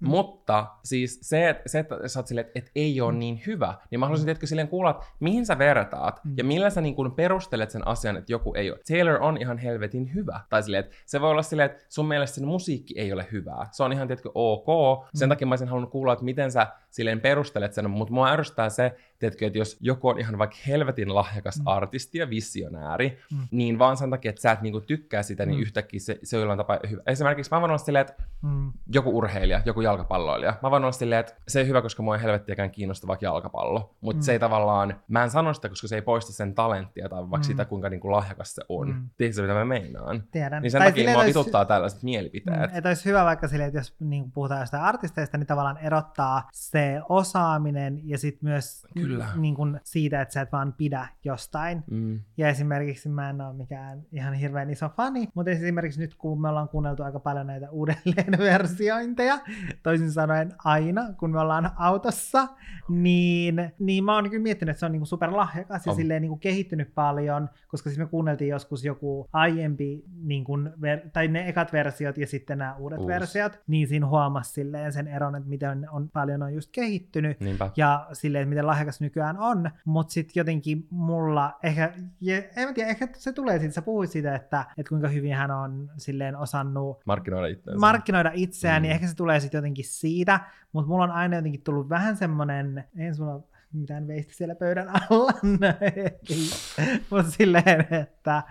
mutta siis se, että, se, että sä oot silleen, että, että ei ole niin hyvä, niin mä haluaisin haluaisin tiedätkö, silleen kuulla, että mihin sä vertaat Mm. ja millä sä niin kuin perustelet sen asian, että joku ei ole. Taylor on ihan helvetin hyvä. Tai silleen, että se voi olla silleen, että sun mielestä sen musiikki ei ole hyvää. Se on ihan, tiedätkö, ok. Sen Mm. takia mä olisin halunnut kuulla, että miten sä silleen perustelet sen, mutta mua ärsyttää se, tiedätkö, että jos joku on ihan vaikka helvetin lahjakas Mm. artisti ja visionääri, Mm. niin vaan sen takia, että sä et niinku tykkää sitä, niin Mm. yhtäkkiä se, se on jollain tapaa hyvä. Esimerkiksi mä voin olla silleen, että Mm. joku urheilija, joku jalkapalloilija. Mä voin olla silleen, että se ei hyvä, koska mua ei helvettiäkään kiinnosta vaikka jalkapallo. Mutta Mm. se ei tavallaan, mä en sano sitä, koska se ei poista sen talenttia tai vaikka Mm. sitä, kuinka niinku lahjakas se on. Mm. Tiedätkö mitä mä meinaan? Tiedän. Niin sen Tai takia mua olisi- vituttaa tällaiset Mm, mielipiteet. että olisi hyvä vaikka silleen, että jos niin puhutaan jostain artisteista, niin tavallaan erottaa se osaaminen ja sitten myös Kyllä. Niin kuin siitä, että sä et vaan pidä jostain. Mm. Ja esimerkiksi mä en ole mikään ihan hirveän iso fani, mutta esimerkiksi nyt kun me ollaan kuunneltu aika paljon näitä uudelleenversiointeja, *laughs* toisin sanoen aina kun me ollaan autossa, niin, niin mä oon kyllä miettinyt, että se on niinku superlahjakas ja On. silleen niinku kehittynyt paljon, koska siis me kuunneltiin joskus joku aiempi, niin kuin ver- tai ne ekat versiot ja sitten nämä uudet Uusi. versiot, niin siinä huomasi silleen sen eron, että miten on paljon on just kehittynyt, Niinpä. ja silleen, että miten lahjakas nykyään on, mutta sitten jotenkin mulla ehkä, ja en mä tiedä, ehkä se tulee siitä, sä puhuit siitä, että, että kuinka hyvin hän on silleen osannut Markkinoida itseänsä. markkinoida itseään, Mm. niin ehkä se tulee sitten jotenkin siitä, mutta mulla on aina jotenkin tullut vähän semmoinen, en sulla mitään veistä siellä pöydän alla, *laughs* mutta silleen, että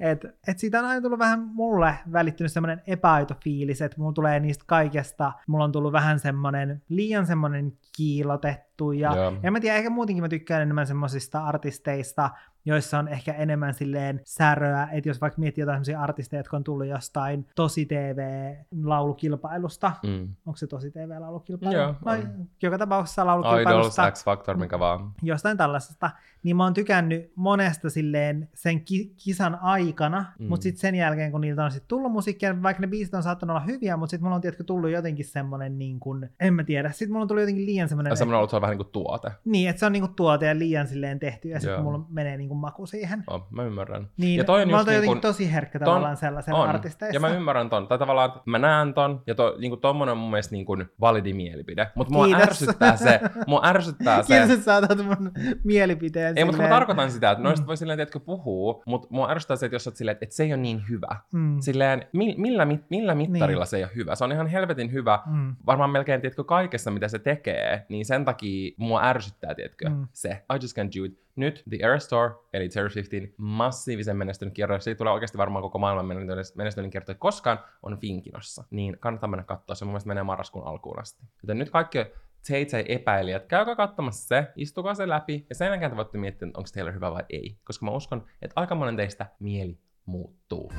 et, et siitä on aina tullut vähän mulle välittynyt semmoinen epäaito fiilis, että mulla tulee niistä kaikesta, mulla on tullut vähän semmoinen liian semmoinen kiilotettu ja en mä tiedä, ehkä muutenkin mä tykkään enemmän semmoisista artisteista, joissa on ehkä enemmän silleen säröä, että jos vaikka miettii jotain artisteja, jotka on tullut jostain tosi TV-laulukilpailusta, Mm. onko se tosi TV-laulukilpailu? Joo, no, on. joka tapauksessa Idols, laulukilpailusta, X Factor, mikä vaan. jostain tällaisesta, niin mä oon tykännyt monesta silleen sen ki- kisan aikana, Mm. mm. mutta sitten sen jälkeen, kun niiltä on sit tullut musiikkia, vaikka ne biisit on saattanut olla hyviä, mutta sitten mulla on tietysti tullut jotenkin semmonen niin kuin, en mä tiedä, sitten mulla on tullut jotenkin liian semmoinen ollut, että se on vähän niin kuin tuote. niin, että se on niinku tuote ja liian silleen tehty, ja sitten mulla menee niinku maku siihen. Oh, mä ymmärrän. Niin, Ja toi on mä just niin kun- tosi herkkä ton- tavallaan sellaisen on. artisteissa. Ja mä ymmärrän ton. Tai tavallaan, mä näen ton, ja to, niinku tommonen on mun mielestä niinku validi mielipide. Mutta mua Kiitos. ärsyttää se, mua ärsyttää *laughs* se. Kiitos, että sä otat mun mielipiteen. Ei, mutta mä silleen- tarkoitan sitä, että noista Mm. voi silleen, tiedätkö, puhuu, mutta mua ärsyttää se, että jos sä oot silleen, että, se ei ole niin hyvä. Mm. Silleen, mi- millä, millä mittarilla Niin. se ei ole hyvä? Se on ihan helvetin hyvä, Mm. varmaan melkein, tiedätkö, kaikessa, mitä se tekee, niin sen takia mua ärsyttää, tiedätkö, Mm. se. I just can't do it. Nyt The Era Store, eli Taylor Swiftin massiivisen menestynyt kierto, se ei tule oikeasti varmaan koko maailman menestynyt kierto koskaan, on Finkinossa. Niin kannattaa mennä katsoa, se mun mielestä menee marraskuun alkuun asti. Joten nyt kaikki JJ-epäilijät, käykää katsomassa se, istukaa se läpi, ja sen jälkeen te voitte miettiä, onko Taylor hyvä vai ei. Koska mä uskon, että aika monen teistä mieli muuttuu.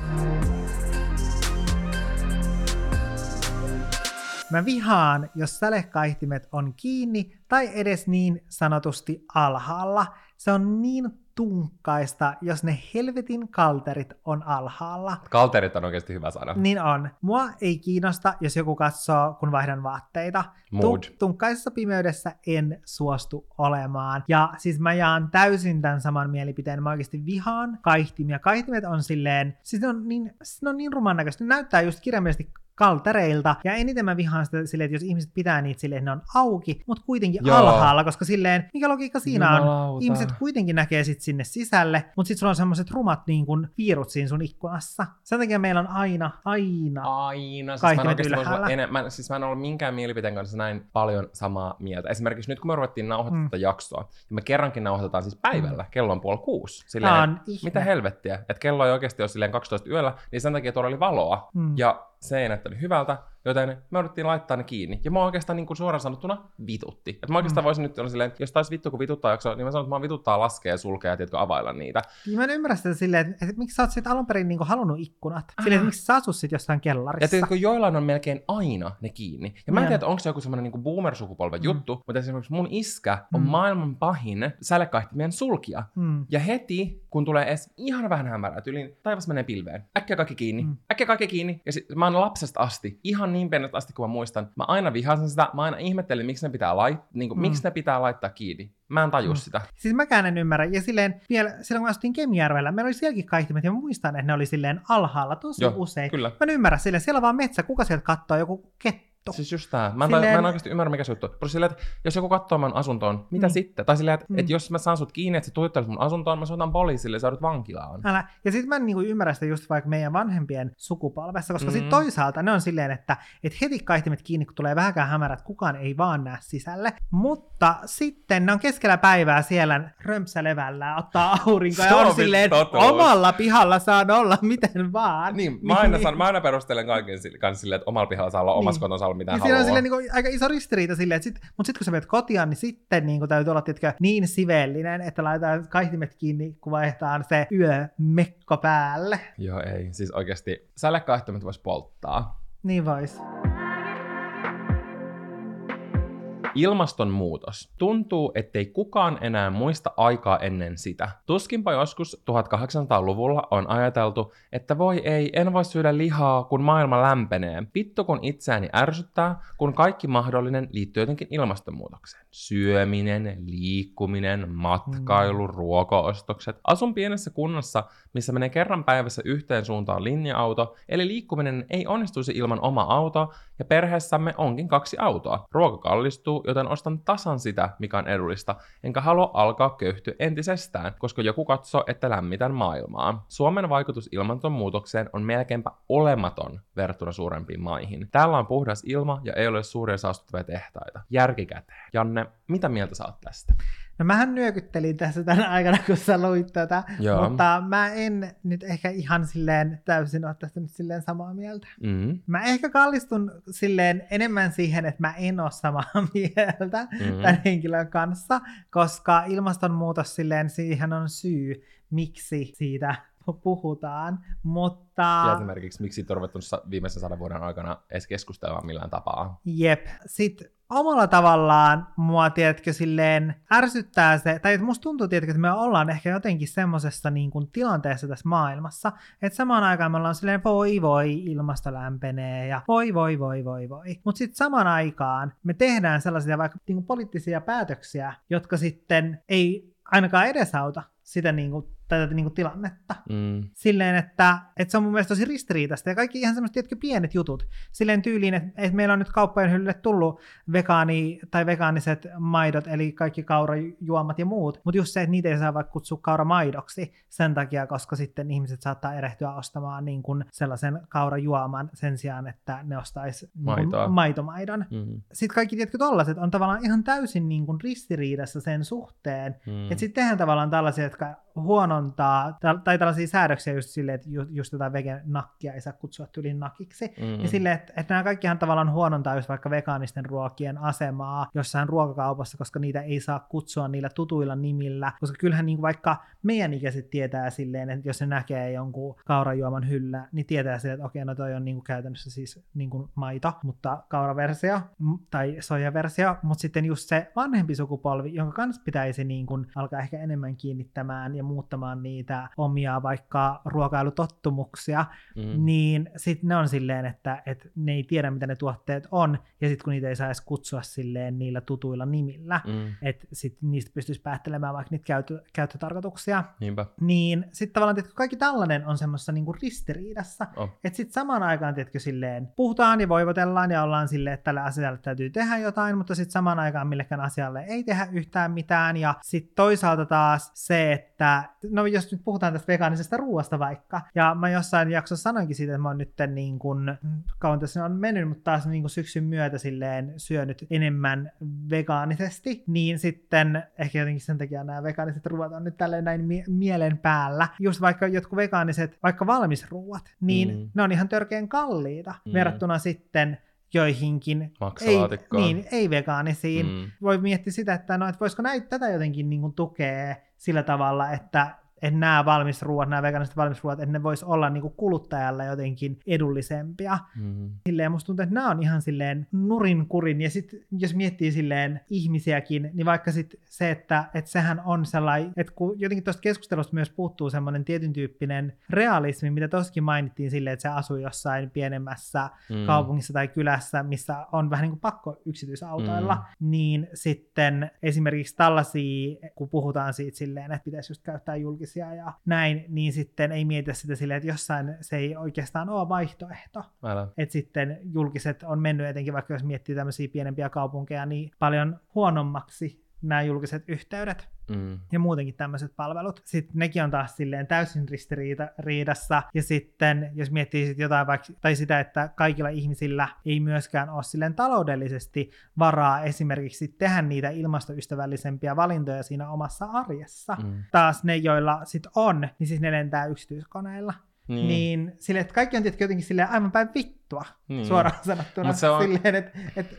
Mä vihaan, jos sälekaihtimet on kiinni tai edes niin sanotusti alhaalla. Se on niin tunkkaista, jos ne helvetin kalterit on alhaalla. Kalterit on oikeasti hyvä sana. Niin on. Mua ei kiinnosta, jos joku katsoo, kun vaihdan vaatteita. Mood. tunkkaisessa pimeydessä en suostu olemaan. Ja siis mä jaan täysin tämän saman mielipiteen. Mä oikeasti vihaan kaihtimia. Kaihtimet on silleen, siis ne on niin, ne on niin ruman näköistä. Ne näyttää just kirjaimellisesti kaltereilta. Ja eniten mä vihaan sitä silleen, että jos ihmiset pitää niitä silleen, että ne on auki, mutta kuitenkin Joo. alhaalla, koska silleen, mikä logiikka siinä on? Jumalauta. Ihmiset kuitenkin näkee sit sinne sisälle, mutta sitten sulla on semmoiset rumat niin kuin viirut siinä sun ikkunassa. Sen takia meillä on aina, aina Aina. Siis mä, en ylhäällä. enemmän, siis mä en ollut minkään mielipiteen kanssa näin paljon samaa mieltä. Esimerkiksi nyt kun me ruvettiin nauhoittaa Mm. tätä jaksoa, niin me kerrankin nauhoitetaan siis päivällä, kello on puoli kuusi. Silleen, on ihme. mitä helvettiä, että kello ei oikeasti ole silleen 12 yöllä, niin sen takia tuolla oli valoa Mm. ja seinät oli hyvältä, joten me jouduttiin laittaa ne kiinni. Ja mä oikeastaan niin kuin suoraan sanottuna vitutti. Et mä oikeastaan Mm. voisin nyt olla silleen, että jos taisi vittu kun vituttaa jaksoa, niin mä sanon, että mä vituttaa laskea ja sulkea ja tiedätkö, availla niitä. Niin mä en ymmärrä sitä silleen, että, että miksi sä oot alun perin niinku halunnut ikkunat. Silleen, että miksi sä asut sit jossain Ja kellarissa. tiedätkö, joillain on melkein aina ne kiinni. Ja mä en Niin. tiedä, onko se joku semmoinen niin boomer-sukupolven Mm. juttu, mutta esimerkiksi mun iskä on Mm. maailman pahin sälekaihtimien sulkija. Mm. Ja heti, kun tulee edes ihan vähän hämärää, tyyliin taivas menee pilveen, äkkiä kaikki kiinni, Mm. äkkiä kaikki kiinni. Ja sit, mä oon lapsesta asti, ihan niin pienestä asti kuin mä muistan, mä aina vihasin sitä, mä aina ihmettelin, miksi ne pitää, lait, niin kuin, Mm. miksi ne pitää laittaa kiinni. Mä en taju Mm. sitä. Siis mäkään en ymmärrä. Ja silleen, vielä silloin kun asuttiin Kemijärvellä, meillä oli sielläkin kaihtimet, ja mä muistan, että ne oli silleen alhaalla tosi Joo, usein. Kyllä. Mä en ymmärrä silleen, siellä on vaan metsä, kuka sieltä katsoo joku kettu? Siis just tää. Mä en, silleen... mä en oikeasti ymmärrä, mikä se juttu. Mutta silleen, että jos joku katsoo mun asuntoon, mitä mm. sitten? Tai silleen, että, mm. että jos mä saan sut kiinni, että sä tuijottelet mun asuntoon, mä soitan poliisille ja sä vankilaan. Älä. Ja sit mä en niinku ymmärrä sitä just vaikka meidän vanhempien sukupolvessa, koska mm. sit toisaalta ne on silleen, että, että heti kaihtimet kiinni, kun tulee vähänkään hämärät, kukaan ei vaan näe sisälle. Mutta sitten ne on keskellä päivää siellä römpsälevällä, ottaa *laughs* aurinkoa ja on silleen, omalla pihalla saa olla miten vaan. Niin, mä aina, niin. *laughs* Saan, mä aina perustelen kaiken kanssa silleen, että omalla pihalla saa olla, omassa niin. kotona saa olla mitä niin haluaa. on silleen, niin kuin, aika iso ristiriita silleen, että sit, mutta sitten kun sä menet kotiin, niin sitten niin kuin, täytyy olla tietkö, niin sivellinen, että laitetaan kaihtimet kiinni, kun vaihtaa se yömekko päälle. Joo, ei. Siis oikeasti sälekaihtimet voisi polttaa. Niin vois. Ilmastonmuutos. Tuntuu, ettei kukaan enää muista aikaa ennen sitä. Tuskinpa joskus 1800-luvulla on ajateltu, että voi ei, en voi syödä lihaa, kun maailma lämpenee. Vittu kun itseäni ärsyttää, kun kaikki mahdollinen liittyy jotenkin ilmastonmuutokseen. Syöminen, liikkuminen, matkailu, mm. ruokaostokset. Asun pienessä kunnassa, missä menee kerran päivässä yhteen suuntaan linja-auto, eli liikkuminen ei onnistuisi ilman oma auto, ja perheessämme onkin kaksi autoa. Ruoka kallistuu, joten ostan tasan sitä, mikä on edullista, enkä halua alkaa köyhtyä entisestään, koska joku katsoo, että lämmitän maailmaa. Suomen vaikutus ilmastonmuutokseen on melkeinpä olematon verrattuna suurempiin maihin. Täällä on puhdas ilma ja ei ole suuria saastuttavia tehtaita. Järkikäteen. Janne, mitä mieltä saat tästä? No mähän nyökyttelin tässä tänä aikana, kun sä luit tätä, Joo. mutta mä en nyt ehkä ihan silleen täysin ole tästä nyt silleen samaa mieltä. Mm-hmm. Mä ehkä kallistun silleen enemmän siihen, että mä en ole samaa *laughs* mieltä mm-hmm. tämän henkilön kanssa, koska ilmastonmuutos silleen siihen on syy, miksi siitä *laughs* puhutaan, mutta... Ja esimerkiksi miksi on ruvettu viimeisen sadan vuoden aikana edes keskustelemaan millään tapaa. Jep. Sitten omalla tavallaan mua, tiedätkö, silleen ärsyttää se, tai että musta tuntuu, tiedätkö, että me ollaan ehkä jotenkin semmoisessa niin kuin, tilanteessa tässä maailmassa, että samaan aikaan me ollaan silleen, voi voi, ilmasto lämpenee, ja voi voi voi voi voi. Mutta sitten samaan aikaan me tehdään sellaisia vaikka niin kuin, poliittisia päätöksiä, jotka sitten ei ainakaan edesauta sitä niin kuin, tätä niin kuin, tilannetta. Mm. Silleen, että, että se on mun mielestä tosi ristiriitaista. Ja kaikki ihan semmoiset tietkö pienet jutut. Silleen tyyliin, että, että meillä on nyt kauppojen hyllylle tullut vegaani, tai vegaaniset maidot, eli kaikki kaurajuomat ja muut. Mutta just se, että niitä ei saa vaikka kutsua kauramaidoksi sen takia, koska sitten ihmiset saattaa erehtyä ostamaan niin kuin sellaisen kaurajuoman sen sijaan, että ne ostaisi niin maitomaidon. Mm. Sitten kaikki tietkö tollaset on tavallaan ihan täysin niin kuin ristiriidassa sen suhteen. Mm. Että sitten tehdään tavallaan tällaisia, jotka huonontaa, tai tällaisia säädöksiä just silleen, että ju, just tätä vege-nakkia ei saa kutsua tylin nakiksi, mm-hmm. ja silleen, että, että nämä kaikkihan tavallaan huonontaa just vaikka vegaanisten ruokien asemaa jossain ruokakaupassa, koska niitä ei saa kutsua niillä tutuilla nimillä, koska kyllähän niin kuin vaikka meidän ikäiset tietää silleen, että jos ne näkee jonkun kaurajuoman hyllä, niin tietää silleen, että okei, no toi on niin kuin käytännössä siis niin kuin maito, mutta kauraversio tai sojaversio, mutta sitten just se vanhempi sukupolvi, jonka kanssa pitäisi niin kuin alkaa ehkä enemmän kiinnittämään ja muuttamaan niitä omia vaikka ruokailutottumuksia, mm. niin sitten ne on silleen, että, että ne ei tiedä, mitä ne tuotteet on, ja sitten kun niitä ei saisi kutsua silleen niillä tutuilla nimillä, mm. että sitten niistä pystyisi päättelemään vaikka niitä käyttö, käyttötarkoituksia, Niinpä. niin sitten tavallaan tietysti kaikki tällainen on semmoisessa niinku ristiriidassa, oh. että sitten samaan aikaan tietysti silleen puhutaan ja voivotellaan ja ollaan silleen, että tällä asialle täytyy tehdä jotain, mutta sitten samaan aikaan millekään asialle ei tehdä yhtään mitään, ja sitten toisaalta taas se, että no jos nyt puhutaan tästä vegaanisesta ruoasta vaikka, ja mä jossain jaksossa sanoinkin siitä, että mä oon nyt niin kuin, kauan tässä on mennyt, mutta taas niin kuin syksyn myötä silleen syönyt enemmän vegaanisesti, niin sitten ehkä jotenkin sen takia nämä vegaaniset ruoat on nyt tälleen näin mie- mielen päällä. Just vaikka jotkut vegaaniset, vaikka valmisruuat, niin mm. ne on ihan törkeän kalliita mm. verrattuna sitten joihinkin ei, niin, ei-vegaanisiin. Mm. Voi miettiä sitä, että, no, että voisiko näitä, tätä jotenkin niin kuin, tukea sillä tavalla, että että nämä valmisruuat, nämä vegaaniset valmisruuat, että ne vois olla niinku kuluttajalle jotenkin edullisempia. Mm-hmm. Silleen musta tuntuu, että nämä on ihan silleen nurin kurin. Ja sitten jos miettii silleen ihmisiäkin, niin vaikka sit se, että, että sehän on sellainen, että kun jotenkin tuosta keskustelusta myös puuttuu semmoinen tietyn tyyppinen realismi, mitä toskin mainittiin silleen, että se asuu jossain pienemmässä mm. kaupungissa tai kylässä, missä on vähän niin kuin pakko yksityisautoilla, mm. niin sitten esimerkiksi tällaisia, kun puhutaan siitä silleen, että pitäisi just käyttää julkisia julkisia ja näin, niin sitten ei mietitä sitä silleen, että jossain se ei oikeastaan ole vaihtoehto. Älä. Että sitten julkiset on mennyt etenkin, vaikka jos miettii tämmöisiä pienempiä kaupunkeja, niin paljon huonommaksi nämä julkiset yhteydet Mm. ja muutenkin tämmöiset palvelut. Sitten nekin on taas silleen täysin ristiriidassa. Ja sitten jos miettii sit jotain vaikka, tai sitä, että kaikilla ihmisillä ei myöskään ole silleen taloudellisesti varaa esimerkiksi tehdä niitä ilmastoystävällisempiä valintoja siinä omassa arjessa. Mm. Taas ne, joilla sit on, niin siis ne lentää yksityiskoneilla. Niin. Niin silleen, että kaikki on tietenkin jotenkin silleen aivan päin vittua, Niin. suoraan sanottuna. Mut se on- Silleen, että et,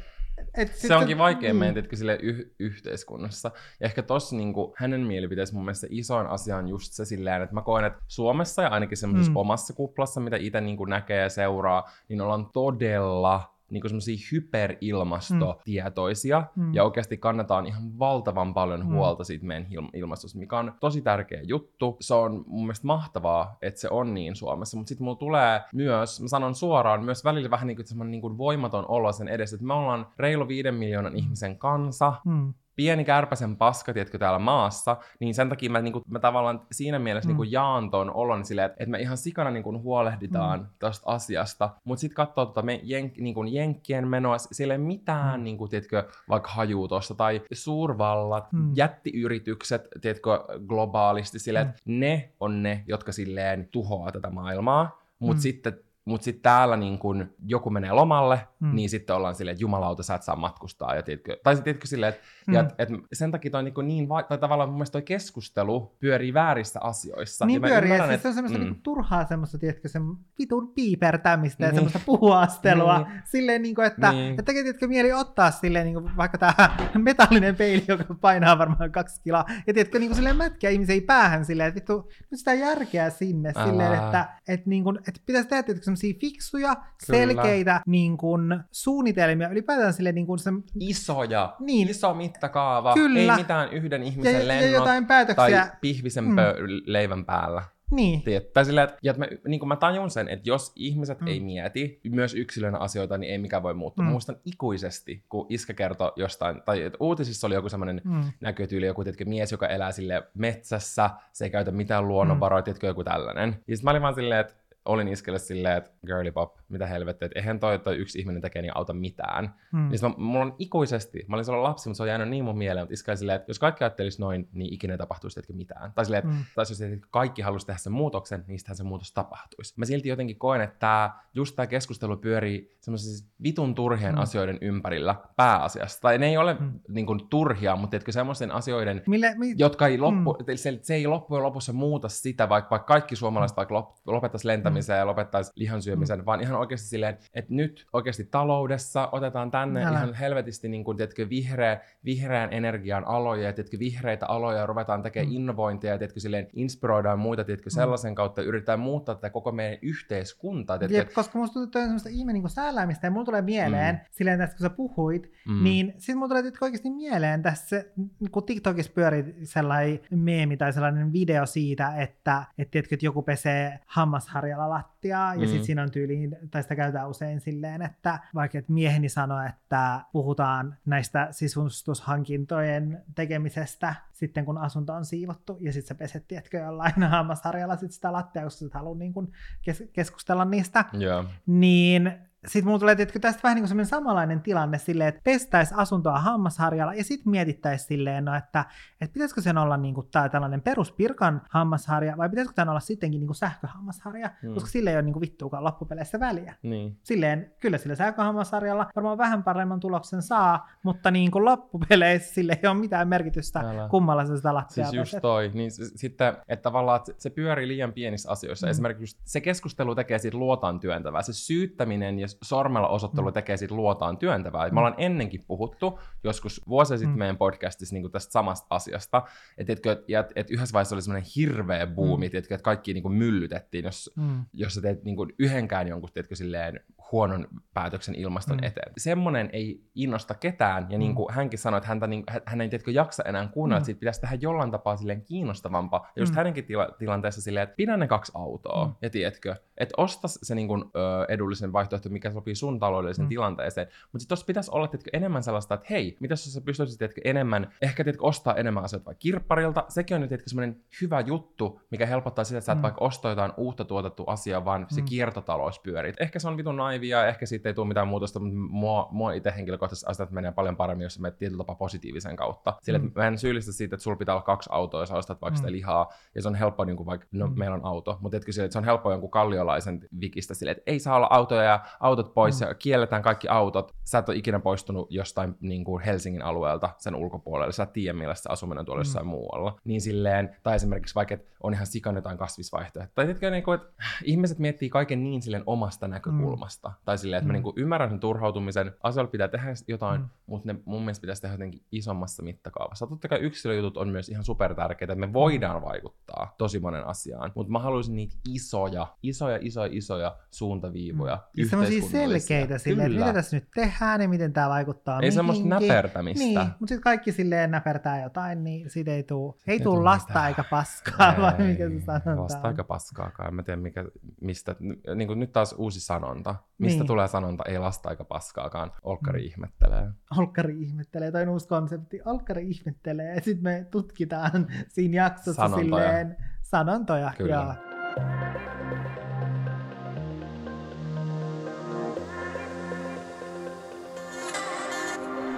et Se onkin vaikea mm. tietenkin sille yh- yhteiskunnassa. Ja ehkä tossa niinku, hänen mielipiteessä mun mielestä isoin asia on just se silleen, että mä koen, että Suomessa ja ainakin semmoisessa Mm. omassa kuplassa, mitä itse niinku näkee ja seuraa, niin ollaan todella niinku semmoisia hyperilmastotietoisia Mm. ja oikeasti kannetaan ihan valtavan paljon Mm. huolta siitä meidän il- ilmastosta, mikä on tosi tärkeä juttu. Se on mun mielestä mahtavaa, että se on niin Suomessa, mutta sitten mulla tulee myös, mä sanon suoraan, myös välillä vähän niin kuin semmoinen niin kuin voimaton olo sen edessä, että me ollaan reilu viiden miljoonan ihmisen kansa, Mm. Pieni kärpäsen paska, tiedätkö, täällä maassa, niin sen takia mä, niin kuin, mä tavallaan siinä mielessä Mm. niin kuin jaan ton olon silleen, että, että me ihan sikana niin kuin huolehditaan mm. tästä asiasta, mutta sitten katsoo tota me jenk, niin kuin jenkkien menoa, sillä ei mitään, Mm. niin kuin, tiedätkö, vaikka hajuu tuossa, tai suurvallat, Mm. jättiyritykset, tiedätkö, globaalisti, silleen, Mm. että ne on ne, jotka silleen tuhoaa tätä maailmaa, mutta Mm. sitten mutta sitten täällä niin kun joku menee lomalle, Mm. niin sitten ollaan silleen, että jumalauta, sä et saa matkustaa. Ja tiedätkö, tai sitten tiedätkö silleen, että Mm. et, et sen takia toi niin, niin va- tai tavallaan mun mielestä toi keskustelu pyörii väärissä asioissa. Niin ja pyörii, ja siis se on semmoista mm. niinku turhaa semmoista, tiedätkö, se vitun piipertämistä ja Niin. semmoista puhuastelua. Niin. Silleen, niinku, että, Niin. että tekee, tiedätkö, mieli ottaa silleen, niinku, vaikka tämä *laughs* metallinen peili, joka painaa varmaan kaksi kiloa, ja tiedätkö, niinku, silleen mätkiä ihmisiä päähän silleen, että vittu, nyt sitä järkeä sinne, Älä. silleen, että, että, niinku, että pitäisi tehdä tiedätkö, semmoisia fiksuja, Kyllä. selkeitä niinku, suunnitelmia, ylipäätään silleen, niinku, se, Isoja, Niin. iso mittakaava, Kyllä. ei mitään yhden ja, ihmisen ja lennot jotain päätöksiä. tai pihvisen Mm. pö- leivän päällä. Niin. Tai silleen, että, ja että mä, niin kuin mä tajun sen, että jos ihmiset Mm. ei mieti myös yksilönä asioita, niin ei mikään voi muuttua. Mm. Muistan ikuisesti, kun iskä kertoi jostain, tai että uutisissa oli joku semmoinen Mm. näkötyyli, joku tiedätkö, mies, joka elää sille metsässä, se ei käytä mitään luonnonvaroja, mm. tiedätkö, joku tällainen. Ja sitten mä olin vaan silleen, että olin iskelle silleen, että girly pop, mitä helvettiä, että eihän toi, toi yksi ihminen tekee niin auta mitään. Mm. Niin mä, mulla on ikuisesti, mä olin silloin lapsi, mutta se on jäänyt niin mun mieleen, mutta iskä silleen, että jos kaikki ajattelisi noin, niin ikinä ei tapahtuisi tietenkin mitään. Tai silleen, että Mm. tai jos että kaikki haluaisi tehdä sen muutoksen, niin se muutos tapahtuisi. Mä silti jotenkin koen, että tää, just tämä keskustelu pyörii semmoisissa vitun turhien Mm. mm. asioiden ympärillä pääasiassa. Tai ne ei ole Mm. mm. niin kuin, turhia, mutta tiedätkö, semmoisten asioiden, Mille, mi, jotka ei loppu, mm. se, se, ei loppujen lopussa muuta sitä, vaikka, vaikka kaikki suomalaiset vaikka lop, lopettaisi lentämisen mm. ja lopettaisi lihan syömisen, mm. vaan ihan oikeasti silleen, että nyt oikeasti taloudessa otetaan tänne Älä. Ihan helvetisti niin kuin, tiedätkö, vihreä, vihreän energian aloja ja tiedätkö, vihreitä aloja ja ruvetaan tekemään Mm. mm. innovointia ja tiedätkö, silleen, inspiroidaan muita tiedätkö, Mm. sellaisen kautta yritetään muuttaa tätä koko meidän yhteiskuntaa. Tiedätkö, Jep, koska musta tuntuu, että on semmoista ihme niin sääläämistä, ja mulla tulee mieleen, mm. silleen tästä kun sä puhuit, mm. Mm. niin sit mulla tulee tietysti oikeasti mieleen tässä, kun TikTokissa pyörii sellainen meemi tai sellainen video siitä, että et tiedätkö, että joku pesee hammasharjalla lattiaa, ja Mm. sit siinä on tyyliin, tai sitä käytetään usein silleen, että vaikka että mieheni sanoi, että puhutaan näistä sisustushankintojen tekemisestä sitten, kun asunto on siivottu, ja sit sä peset, tiedätkö, jollain *laughs* hammasharjalla sit sitä lattiaa, koska sä et halua niin kun kes- keskustella niistä, Joo. niin sitten mulla tulee tietysti tästä vähän niin kuin samanlainen tilanne silleen, että pestäisi asuntoa hammasharjalla ja sitten mietittäisi silleen, no, että, että pitäisikö sen olla niin kuin tämä tällainen peruspirkan hammasharja vai pitäisikö tämän olla sittenkin niin kuin sähköhammasharja, Mm. koska sille ei ole niin kuin vittuukaan loppupeleissä väliä. Niin. Silleen, kyllä sillä sähköhammasharjalla varmaan vähän paremman tuloksen saa, mutta niin kuin loppupeleissä sille ei ole mitään merkitystä, Älä. kummalla sä sitä lattiaa Siis just toi, niin s- sitten, että tavallaan että se- se pyörii liian pienissä asioissa. Mm. Esimerkiksi se keskustelu tekee siitä luotaan työntävää. Se syyttäminen ja sormella osoittelu Mm. mm. tekee siitä luotaan työntävää. Mm. Me ollaan ennenkin puhuttu joskus vuosia sitten Mm. mm. meidän podcastissa niin tästä samasta asiasta. Että et, et, et yhdessä vaiheessa oli semmoinen hirveä buumi, Mm. mm. että kaikki niin kuin myllytettiin, jos, Mm. jos sä teet niin kuin yhdenkään jonkun tiedätkö, silleen, huonon päätöksen ilmaston Mm. mm. eteen. Semmoinen ei innosta ketään, ja niin kuin hänkin sanoi, että häntä, niin, hän- ei tiedätkö, jaksa enää kuunnella, Mm. että siitä pitäisi tehdä jollain tapaa silleen kiinnostavampaa. Ja just Mm. hänenkin tila- tilanteessa silleen, että pidä ne kaksi autoa, Mm. mm. ja tiedätkö, että osta se niin kuin, ö, edullisen vaihtoehto, mikä sopii sun taloudelliseen Mm. tilanteeseen. Mutta sitten tuossa pitäisi olla tiedätkö, enemmän sellaista, että hei, mitä jos sä pystyisit tiedätkö, enemmän, ehkä tiedätkö, ostaa enemmän asioita vaikka kirpparilta. Sekin on nyt tiedätkö, semmoinen hyvä juttu, mikä helpottaa sitä, että sä et Mm. vaikka osta jotain uutta tuotettua asiaa, vaan se Mm. kiertotalous pyörii. Ehkä se on vitun naivia, ehkä siitä ei tule mitään muutosta, mutta mua, mua itse henkilökohtaisesti asiat menee paljon paremmin, jos sä menet tietyllä tapaa positiivisen kautta. Sillä, Mm. mä en syyllistä siitä, että sulla pitää olla kaksi autoa, ja sä ostat vaikka Mm. sitä lihaa, ja se on helppo, niin kuin vaikka, no Mm. meillä on auto, mutta sille, että se on helppo jonkun kalliolaisen vikistä silleen, että ei saa olla autoja ja autot pois Mm. ja kielletään kaikki autot. Sä et ole ikinä poistunut jostain niin kuin Helsingin alueelta sen ulkopuolelle, sä et tiedä millaista se asuminen tuolla Mm. jossain muualla. Niin silleen, tai esimerkiksi vaikka, että on ihan sikan jotain kasvisvaihtoehtoja. Tai tiedätkö, niin kuin, että ihmiset miettii kaiken niin silleen omasta näkökulmasta. Mm. Tai silleen, että mä Mm. niin kuin ymmärrän sen turhautumisen, asioilla pitää tehdä jotain, Mm. mm. mutta ne mun mielestä pitäisi tehdä jotenkin isommassa mittakaavassa. Totta kai yksilöjutut on myös ihan super tärkeitä, että me voidaan vaikuttaa tosi monen asiaan, mutta mä haluaisin niitä isoja, isoja, isoja, isoja suuntaviivoja. Ja semmoisia yhteiskunnallisia. selkeitä silleen, että mitä tässä nyt tehdään ja miten tämä vaikuttaa Ei semmoista näpertämistä. Niin, mutta sitten kaikki silleen näpertää jotain, niin siitä ei tule, ei tuu lasta mitään. eikä paskaa, *laughs* vai Ei, mikä se sanotaan. Vasta aika paskaakaan. En mä tiedä, mikä, mistä. Niin kuin nyt taas uusi sanonta. Mistä Niin. tulee sanonta, ei lasta aika paskaakaan. Olkkari Mm. ihmettelee. Olkkari ihmettelee, toi on uusi konsepti. Olkkari ihmettelee, ja sitten me tutkitaan siinä jaksossa Sanontoja. silleen sanontoja. Kyllä. Joo.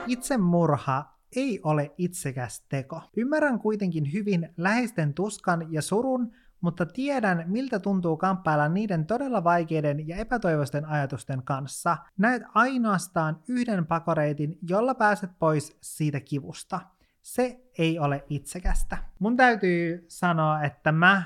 Itsemurha ei ole itsekäs teko. Ymmärrän kuitenkin hyvin läheisten tuskan ja surun, mutta tiedän, miltä tuntuu kamppailla niiden todella vaikeiden ja epätoivoisten ajatusten kanssa. Näet ainoastaan yhden pakoreitin, jolla pääset pois siitä kivusta. Se ei ole itsekästä. Mun täytyy sanoa, että mä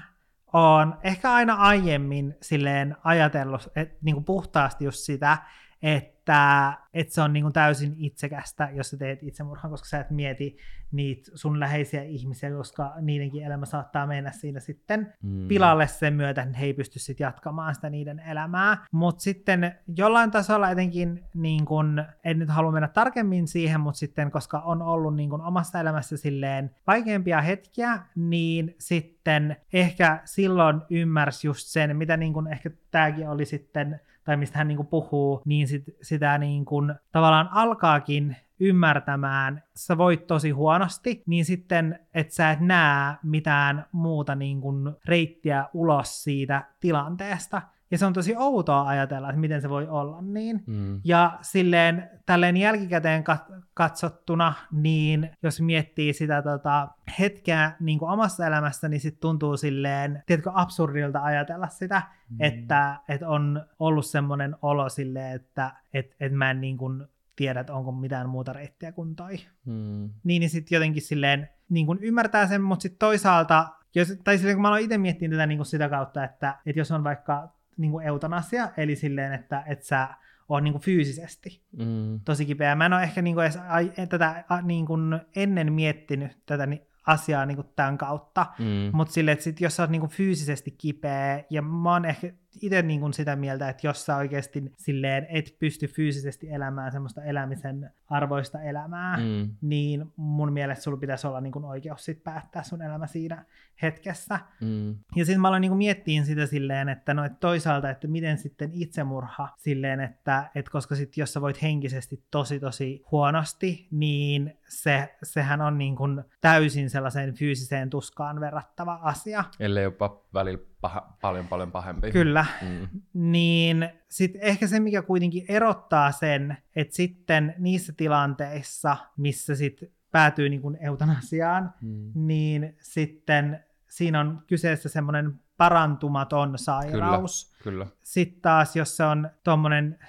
oon ehkä aina aiemmin silleen ajatellut et, niin kuin puhtaasti just sitä, että, että se on niin kuin täysin itsekästä, jos sä teet itsemurhan, koska sä et mieti niitä sun läheisiä ihmisiä, koska niidenkin elämä saattaa mennä siinä sitten Mm. pilalle sen myötä, että he ei pysty sitten jatkamaan sitä niiden elämää. Mutta sitten jollain tasolla etenkin, niin kun, en nyt halua mennä tarkemmin siihen, mutta sitten koska on ollut niin kun omassa elämässä silleen vaikeampia hetkiä, niin sitten ehkä silloin ymmärsi just sen, mitä niin kun ehkä tämäkin oli sitten, tai mistä hän niin kun puhuu, niin sit, sitä niin kun tavallaan alkaakin ymmärtämään, sä voit tosi huonosti, niin sitten, että sä et näe mitään muuta niin kuin reittiä ulos siitä tilanteesta. Ja se on tosi outoa ajatella, että miten se voi olla niin. Mm. Ja silleen tälleen jälkikäteen kat- katsottuna, niin jos miettii sitä tota, hetkeä niin kuin omassa elämässä, niin sitten tuntuu silleen, tiedätkö, absurdilta ajatella sitä, Mm. että, että on ollut semmoinen olo silleen, että et, et mä en niin kuin tiedä, että onko mitään muuta reittiä kuin toi. Mm. Niin, niin sitten jotenkin silleen niin kuin ymmärtää sen, mutta sitten toisaalta, jos, tai silleen kun mä aloin itse miettimään tätä niin kuin sitä kautta, että, että jos on vaikka niin kuin eutanasia, eli silleen, että, että sä oot niin kuin fyysisesti Mm. tosi kipeä. Mä en ole ehkä niin kuin edes ai- tätä a, niin kuin ennen miettinyt tätä ni- asiaa niin kuin tämän kautta, Mm. mutta silleen, että sit, jos sä oot niin kuin fyysisesti kipeä, ja mä oon ehkä itse niin kuin sitä mieltä, että jos sä oikeasti silleen et pysty fyysisesti elämään semmoista elämisen arvoista elämää, Mm. niin mun mielestä sulla pitäisi olla niin kuin oikeus sit päättää sun elämä siinä hetkessä. Mm. Ja sitten mä aloin niin miettiin sitä silleen, että no et toisaalta, että miten sitten itsemurha silleen, että et koska sitten jos sä voit henkisesti tosi tosi huonosti, niin se, sehän on niin kuin täysin sellaiseen fyysiseen tuskaan verrattava asia. Ellei jopa välillä paha, paljon paljon pahempi. Kyllä. Mm. Niin sitten ehkä se, mikä kuitenkin erottaa sen, että sitten niissä tilanteissa, missä sitten päätyy niin kuin eutanasiaan, Mm. niin sitten siinä on kyseessä semmoinen parantumaton sairaus. Kyllä. Sitten taas, jos se on tuommoinen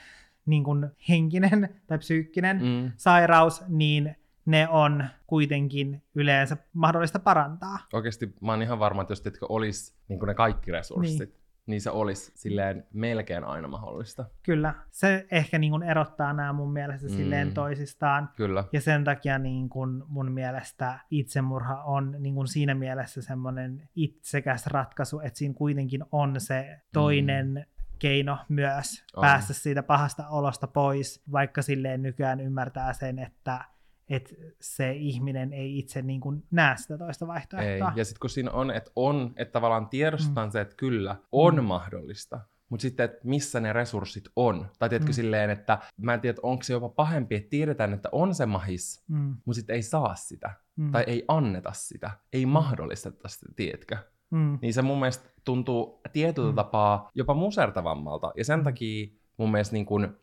niin kuin henkinen tai psyykkinen. Mm. sairaus, niin ne on kuitenkin yleensä mahdollista parantaa. Oikeasti mä oon ihan varma, että jos teetkö olisi niin ne kaikki resurssit, niin. niin se olisi silleen melkein aina mahdollista. Kyllä, se ehkä niin kuin erottaa nämä mun mielestä Mm. silleen toisistaan. Kyllä. Ja sen takia niin mun mielestä itsemurha on niin siinä mielessä semmoinen itsekäs ratkaisu, että siinä kuitenkin on se toinen mm. keino myös On. päästä siitä pahasta olosta pois, vaikka silleen nykyään ymmärtää sen, että että se ihminen ei itse niin kuin näe sitä toista Ei. vaihtoehtoa. Ja sitten kun siinä on, että on, että tavallaan tiedostetaan mm. se, että kyllä, on Mm. mm. mahdollista, mutta sitten, että missä ne resurssit on. Tai tiedätkö Mm. mm. silleen, että mä en tiedä, onko se jopa pahempi, että tiedetään, että on se mahis, Mm. mutta sitten ei saa sitä. Mm. Tai ei anneta sitä. Ei mahdollisteta sitä, tiedätkö? Mm. Niin se mun mielestä tuntuu tietyllä Mm. mm. tapaa jopa musertavammalta. Ja sen Mm. takia mun mielestä niin kun,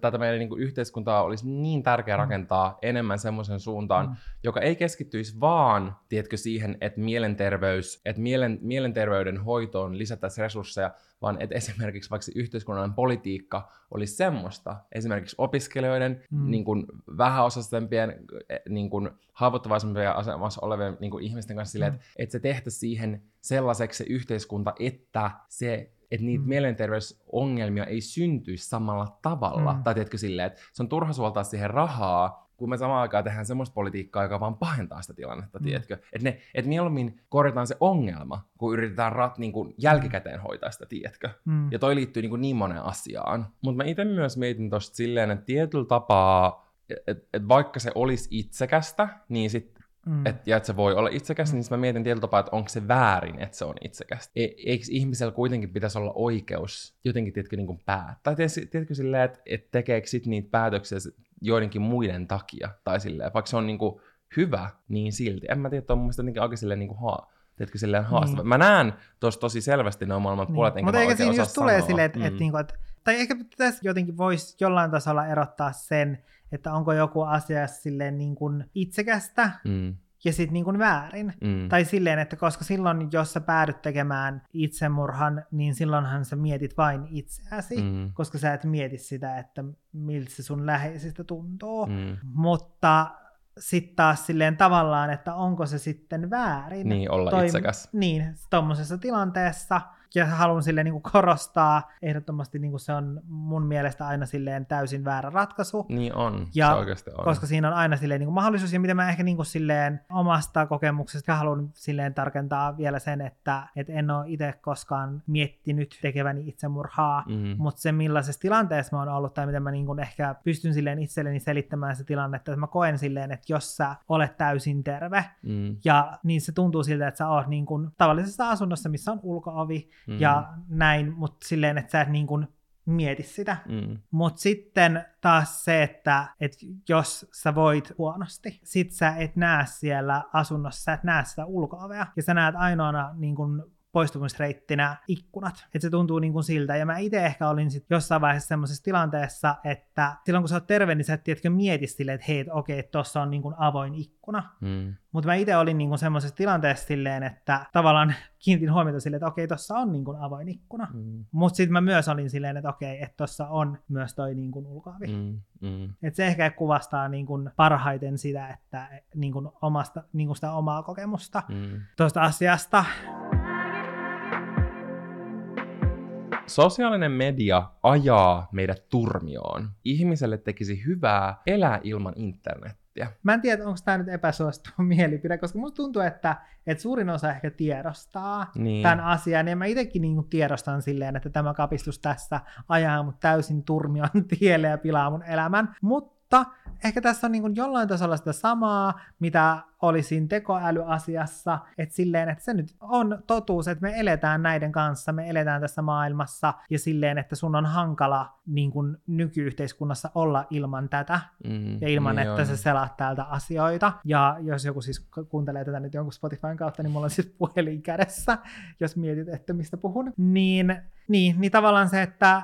tätä meidän niin kun yhteiskuntaa olisi niin tärkeää Mm. rakentaa enemmän semmoisen suuntaan, Mm. joka ei keskittyisi vaan, tiedätkö, siihen, että mielenterveys, että mielen, mielenterveyden hoitoon lisättäisiin resursseja, vaan että esimerkiksi vaikka yhteiskunnallinen politiikka olisi semmoista, esimerkiksi opiskelijoiden, Mm. niin kuin vähäosaisempien, eh, niin kuin haavoittuvaisempien asemassa olevien niin kuin ihmisten kanssa silleen, Mm. että, että se tehtäisiin siihen sellaiseksi se yhteiskunta, että se että niitä Mm. mielenterveysongelmia ei syntyisi samalla tavalla. Mm. Tai tiedätkö silleen, että se on turha suoltaa siihen rahaa, kun me samaan aikaan tehdään semmoista politiikkaa, joka vaan pahentaa sitä tilannetta, Mm. tiedätkö? Että ne, et mieluummin korjataan se ongelma, kun yritetään rat, niin kuin jälkikäteen hoitaa sitä, tiedätkö? Mm. Ja toi liittyy niin, kuin niin moneen asiaan. Mutta mä itse myös mietin tosta silleen, että tietyllä tapaa, että et vaikka se olisi itsekästä, niin sit, Mm. et, ja että se voi olla itsekästä, Mm. niin mä mietin tietyllä tapaa, että onko se väärin, että se on itsekästä. E, eikö ihmisellä kuitenkin pitäisi olla oikeus jotenkin, tiedätkö, niin kuin päättää? Tai tiedätkö silleen, että et tekeekö sit niitä päätöksiä joidenkin muiden takia? Tai silleen, vaikka se on niin kuin hyvä, niin silti. En mä tiedä, että on mun mielestä jotenkin aika silleen niin kuin haa, tiedätkö, silleen haastava. Niin. Mä näen tuossa tosi selvästi nämä molemmat Niin. puolet, enkä Mutta eikä siinä just tulee silleen, että Mm. et niinku, et, tai ehkä tässä jotenkin voisi jollain tasolla erottaa sen, että onko joku asia silleen niin kuin itsekästä Mm, ja sitten niin kuin väärin. mm, Tai silleen, että koska silloin, jos sä päädyt tekemään itsemurhan, niin silloinhan sä mietit vain itseäsi, mm, koska sä et mieti sitä, että miltä se sun läheisistä tuntuu. mm. Mutta sitten taas silleen tavallaan, että onko se sitten väärin. Niin, olla toim- itsekäs. Niin, tuommoisessa tilanteessa. Ja haluan silleen niin kuin korostaa, ehdottomasti niin kuin se on mun mielestä aina silleen täysin väärä ratkaisu. Niin on, Ja se oikeasti on. Koska siinä on aina silleen niin kuin mahdollisuus, ja mitä mä ehkä niin kuin silleen omasta kokemuksesta haluan silleen tarkentaa vielä sen, että, että en ole itse koskaan miettinyt tekeväni itsemurhaa, Mm, mutta se millaisessa tilanteessa mä oon ollut, tai miten mä niin kuin ehkä pystyn silleen itselleni selittämään se tilanne, että mä koen silleen, että jos sä olet täysin terve, mm, ja niin se tuntuu siltä, että sä oot niin kuin tavallisessa asunnossa, missä on ulko-ovi mm, ja näin, mutta silleen, että sä et niin kuin mieti sitä. mm, Mutta sitten taas se, että et jos sä voit huonosti, sit sä et näe siellä asunnossa, sä et näe sitä ulko-ovea, ja sä näet ainoana niin kun poistumisreittinä ikkunat. Että se tuntuu niin kuin siltä. Ja mä itse ehkä olin sit jossain vaiheessa semmoisessa tilanteessa, että silloin kun sä oot terve, niin sä et tiedätkö mieti silleen, että hei, okei, että tossa on niin kuin avoin ikkuna. mm, Mutta mä itse olin niin semmoisessa tilanteessa silleen, että tavallaan *laughs* kiinnitin huomiota silleen, että okei, tossa on niin kuin avoin ikkuna. mm, Mutta sitten mä myös olin silleen, että okei, että tuossa on myös toi niin kuin ulkoavi. Mm, mm, Et se ehkä kuvastaa niin kuin parhaiten sitä, että niin kuin omasta, niin kuin sitä omaa kokemusta mm. tuosta asiasta. Sosiaalinen media ajaa meidät turmioon. Ihmiselle tekisi hyvää elää ilman internettiä. Mä en tiedä, onko tämä nyt epäsuosittu *laughs* mielipide, koska musta tuntuu, että, että suurin osa ehkä tiedostaa Niin. tämän asian, ja mä itsekin niin tiedostan silleen, että tämä kapistus tässä ajaa mut täysin turmion *laughs* tielle ja pilaa mun elämän, mutta ehkä tässä on niin kuin jollain tasolla sitä samaa, mitä oli siinä tekoälyasiassa, että silleen, että se nyt on totuus, että me eletään näiden kanssa, me eletään tässä maailmassa, ja silleen, että sun on hankala niin kuin nykyyhteiskunnassa olla ilman tätä, Mm, ja ilman, niin että on. sä selaat täältä asioita. Ja jos joku siis ku- kuuntelee tätä nyt jonkun Spotifyn kautta, niin mulla on siis *laughs* puhelin kädessä, jos mietit, että mistä puhun. Niin, niin, niin tavallaan se, että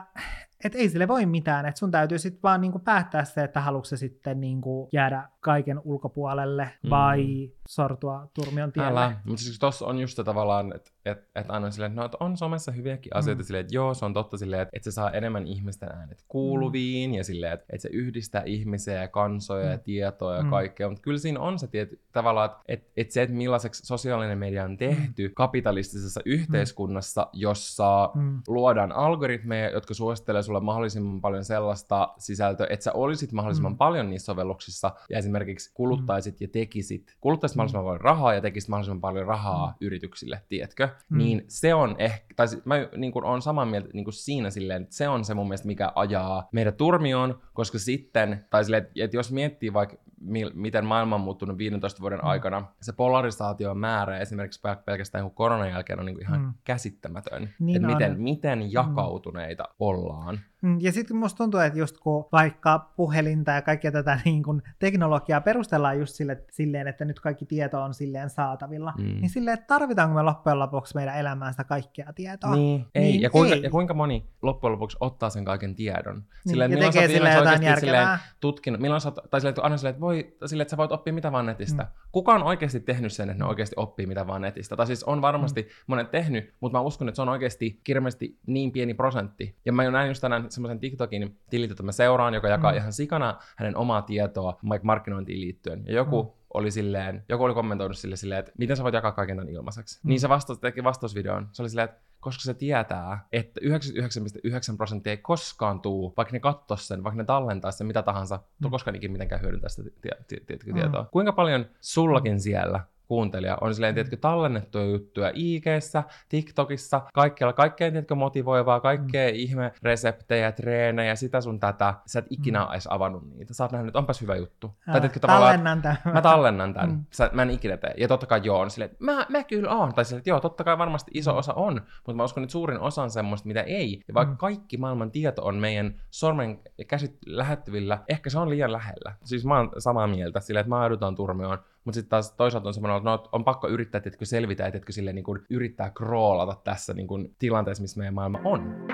et ei sille voi mitään, että sun täytyy sitten vaan niinku päättää se, että haluatko sitten niinku jäädä kaiken ulkopuolelle Mm. vai sortua turmion tielle. Älä, mutta siis tossa on just tavallaan, että et, et aina silleen, että no, että on somessa hyviäkin asioita Mm. silleen, että joo, se on totta silleen, että, että se saa enemmän ihmisten äänet kuuluviin ja silleen, että, että se yhdistää ihmisiä ja kansoja ja Mm. tietoa ja Mm. kaikkea, mutta kyllä siinä on se tiety, tavallaan, että, että, että se, että millaiseksi sosiaalinen media on tehty kapitalistisessa yhteiskunnassa, jossa Mm. luodaan algoritmeja, jotka suosittelee sulle mahdollisimman paljon sellaista sisältöä, että sä olisit mahdollisimman Mm. paljon niissä sovelluksissa ja esimerkiksi kuluttaisit ja tekisit, kuluttaisit mahdollisimman paljon rahaa ja tekisit mahdollisimman paljon rahaa Mm. yrityksille, tiedätkö? Mm. Niin se on ehkä, tai mä niin kuin, on samaa mieltä niin kuin siinä silleen, että se on se mun mielestä, mikä ajaa meidät turmioon, koska sitten, tai silleen, että, että jos miettii vaikka mi- miten maailma on muuttunut 15 vuoden Mm. aikana. Se polarisaation määrä esimerkiksi pel- pelkästään koronan jälkeen on niin kuin ihan Mm. käsittämätön. Niin että miten, miten jakautuneita ollaan. Mm, Ja sitten musta tuntuu, että just kun vaikka puhelinta ja kaikkea tätä *laughs* niin kun teknologiaa perustellaan just sille, silleen, että nyt kaikki tieto on silleen saatavilla, Mm. niin silleen, että tarvitaanko me loppujen lopuksi meidän elämään sitä kaikkea tietoa? Niin, ei. Niin, ja, kuinka, ei. ja kuinka moni loppujen lopuksi ottaa sen kaiken tiedon? Niin, Silleen, ja milloin sä tekee silleen jotain oikeasti silleen järkevää. tutkinut, milloin sä tai silleen, että aina silleen, että, voi, silleen, että sä voit oppia mitä vaan netistä. Mm. Kuka on oikeasti tehnyt sen, että ne oikeasti oppii mitä vaan netistä? Tai siis on varmasti Mm. monet tehnyt, mutta mä uskon, että se on oikeasti kirmeästi niin pieni prosentti. Ja mä jo näin just tänään semmoisen TikTokin tilit, jota mä seuraan, joka jakaa Mm. ihan sikana hänen omaa tietoa markkinointiin liittyen. Ja joku Mm. oli silleen, joku oli kommentoinut sille silleen, että miten sä voit jakaa kaiken tämän ilmaiseksi. Mm. Niin se vastasi, teki vastausvideon. Se oli silleen, että koska se tietää, että 99,9 prosenttia ei koskaan tuu, vaikka ne kattos sen, vaikka ne tallentaa sen mitä tahansa, Mm. koskaan ikinä mitenkään hyödyntää sitä tie- tie- tie- Mm. tietoa. Kuinka paljon sullakin siellä kuuntelija on silleen, tiedätkö, tallennettuja juttuja IGssä, TikTokissa, kaikkialla, kaikkea, tiedätkö, motivoivaa, kaikkea ihme reseptejä, treenejä, sitä sun tätä. Sä et ikinä Mm. mm. edes avannut niitä. Sä oot nähnyt, että onpas hyvä juttu. Ää, tai tiedätkö, tallennan tämän. mä tallennan tämän. Mm. Mm. Sä, mä en ikinä tee. Ja totta kai joo, on silleen, että mä, mä kyllä oon. Tai silleen, että joo, totta kai varmasti iso Mm. osa on, mutta mä uskon, että suurin osa on semmoista, mitä ei. Ja vaikka Mm. mm. kaikki maailman tieto on meidän sormen käsit lähettyvillä, ehkä se on liian lähellä. Siis mä oon samaa mieltä, silleen, että maadutaan turmioon, mutta sitten taas toisaalta on semmoinen, että no, on pakko yrittää, että selvitä, että sille niin kuin yrittää kroolata tässä niin kuin tilanteessa, missä meidän maailma on.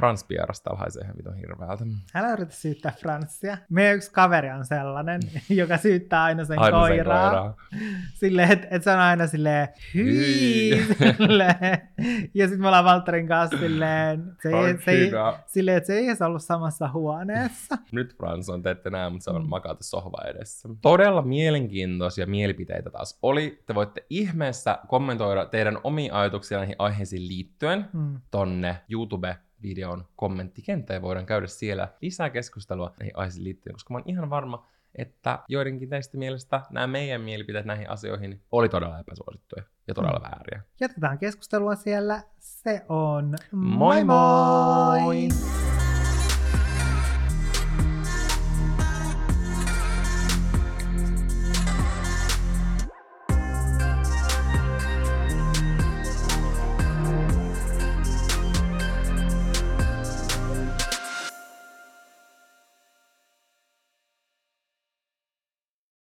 Frans Pieras täällä haisee ihan vitun hirveältä. Älä yritä syyttää Franssia. Meidän yksi kaveri on sellainen, *laughs* joka syyttää aina sen Aina sen koiraa. koiraa. Silleen, että et se on aina silleen, hyi, *laughs* silleen. Ja sitten me ollaan Valtterin kanssa silleen, se ei, se ei, silleen, että se ei edes ollut samassa huoneessa. *laughs* Nyt Frans on, te ette näe, mutta se on Mm. makata sohva edessä. Todella mielenkiintoisia mielipiteitä taas oli. Te voitte ihmeessä kommentoida teidän omia ajatuksia näihin aiheisiin liittyen Mm. tonne YouTube-videon kommenttikenttään ja voidaan käydä siellä lisää keskustelua näihin aiheisiin liittyen, koska mä oon ihan varma, että joidenkin teistä mielestä nämä meidän mielipiteet näihin asioihin oli todella epäsuosittuja ja todella Mm. vääriä. Jatketaan keskustelua siellä. Se on Moi moi! moi!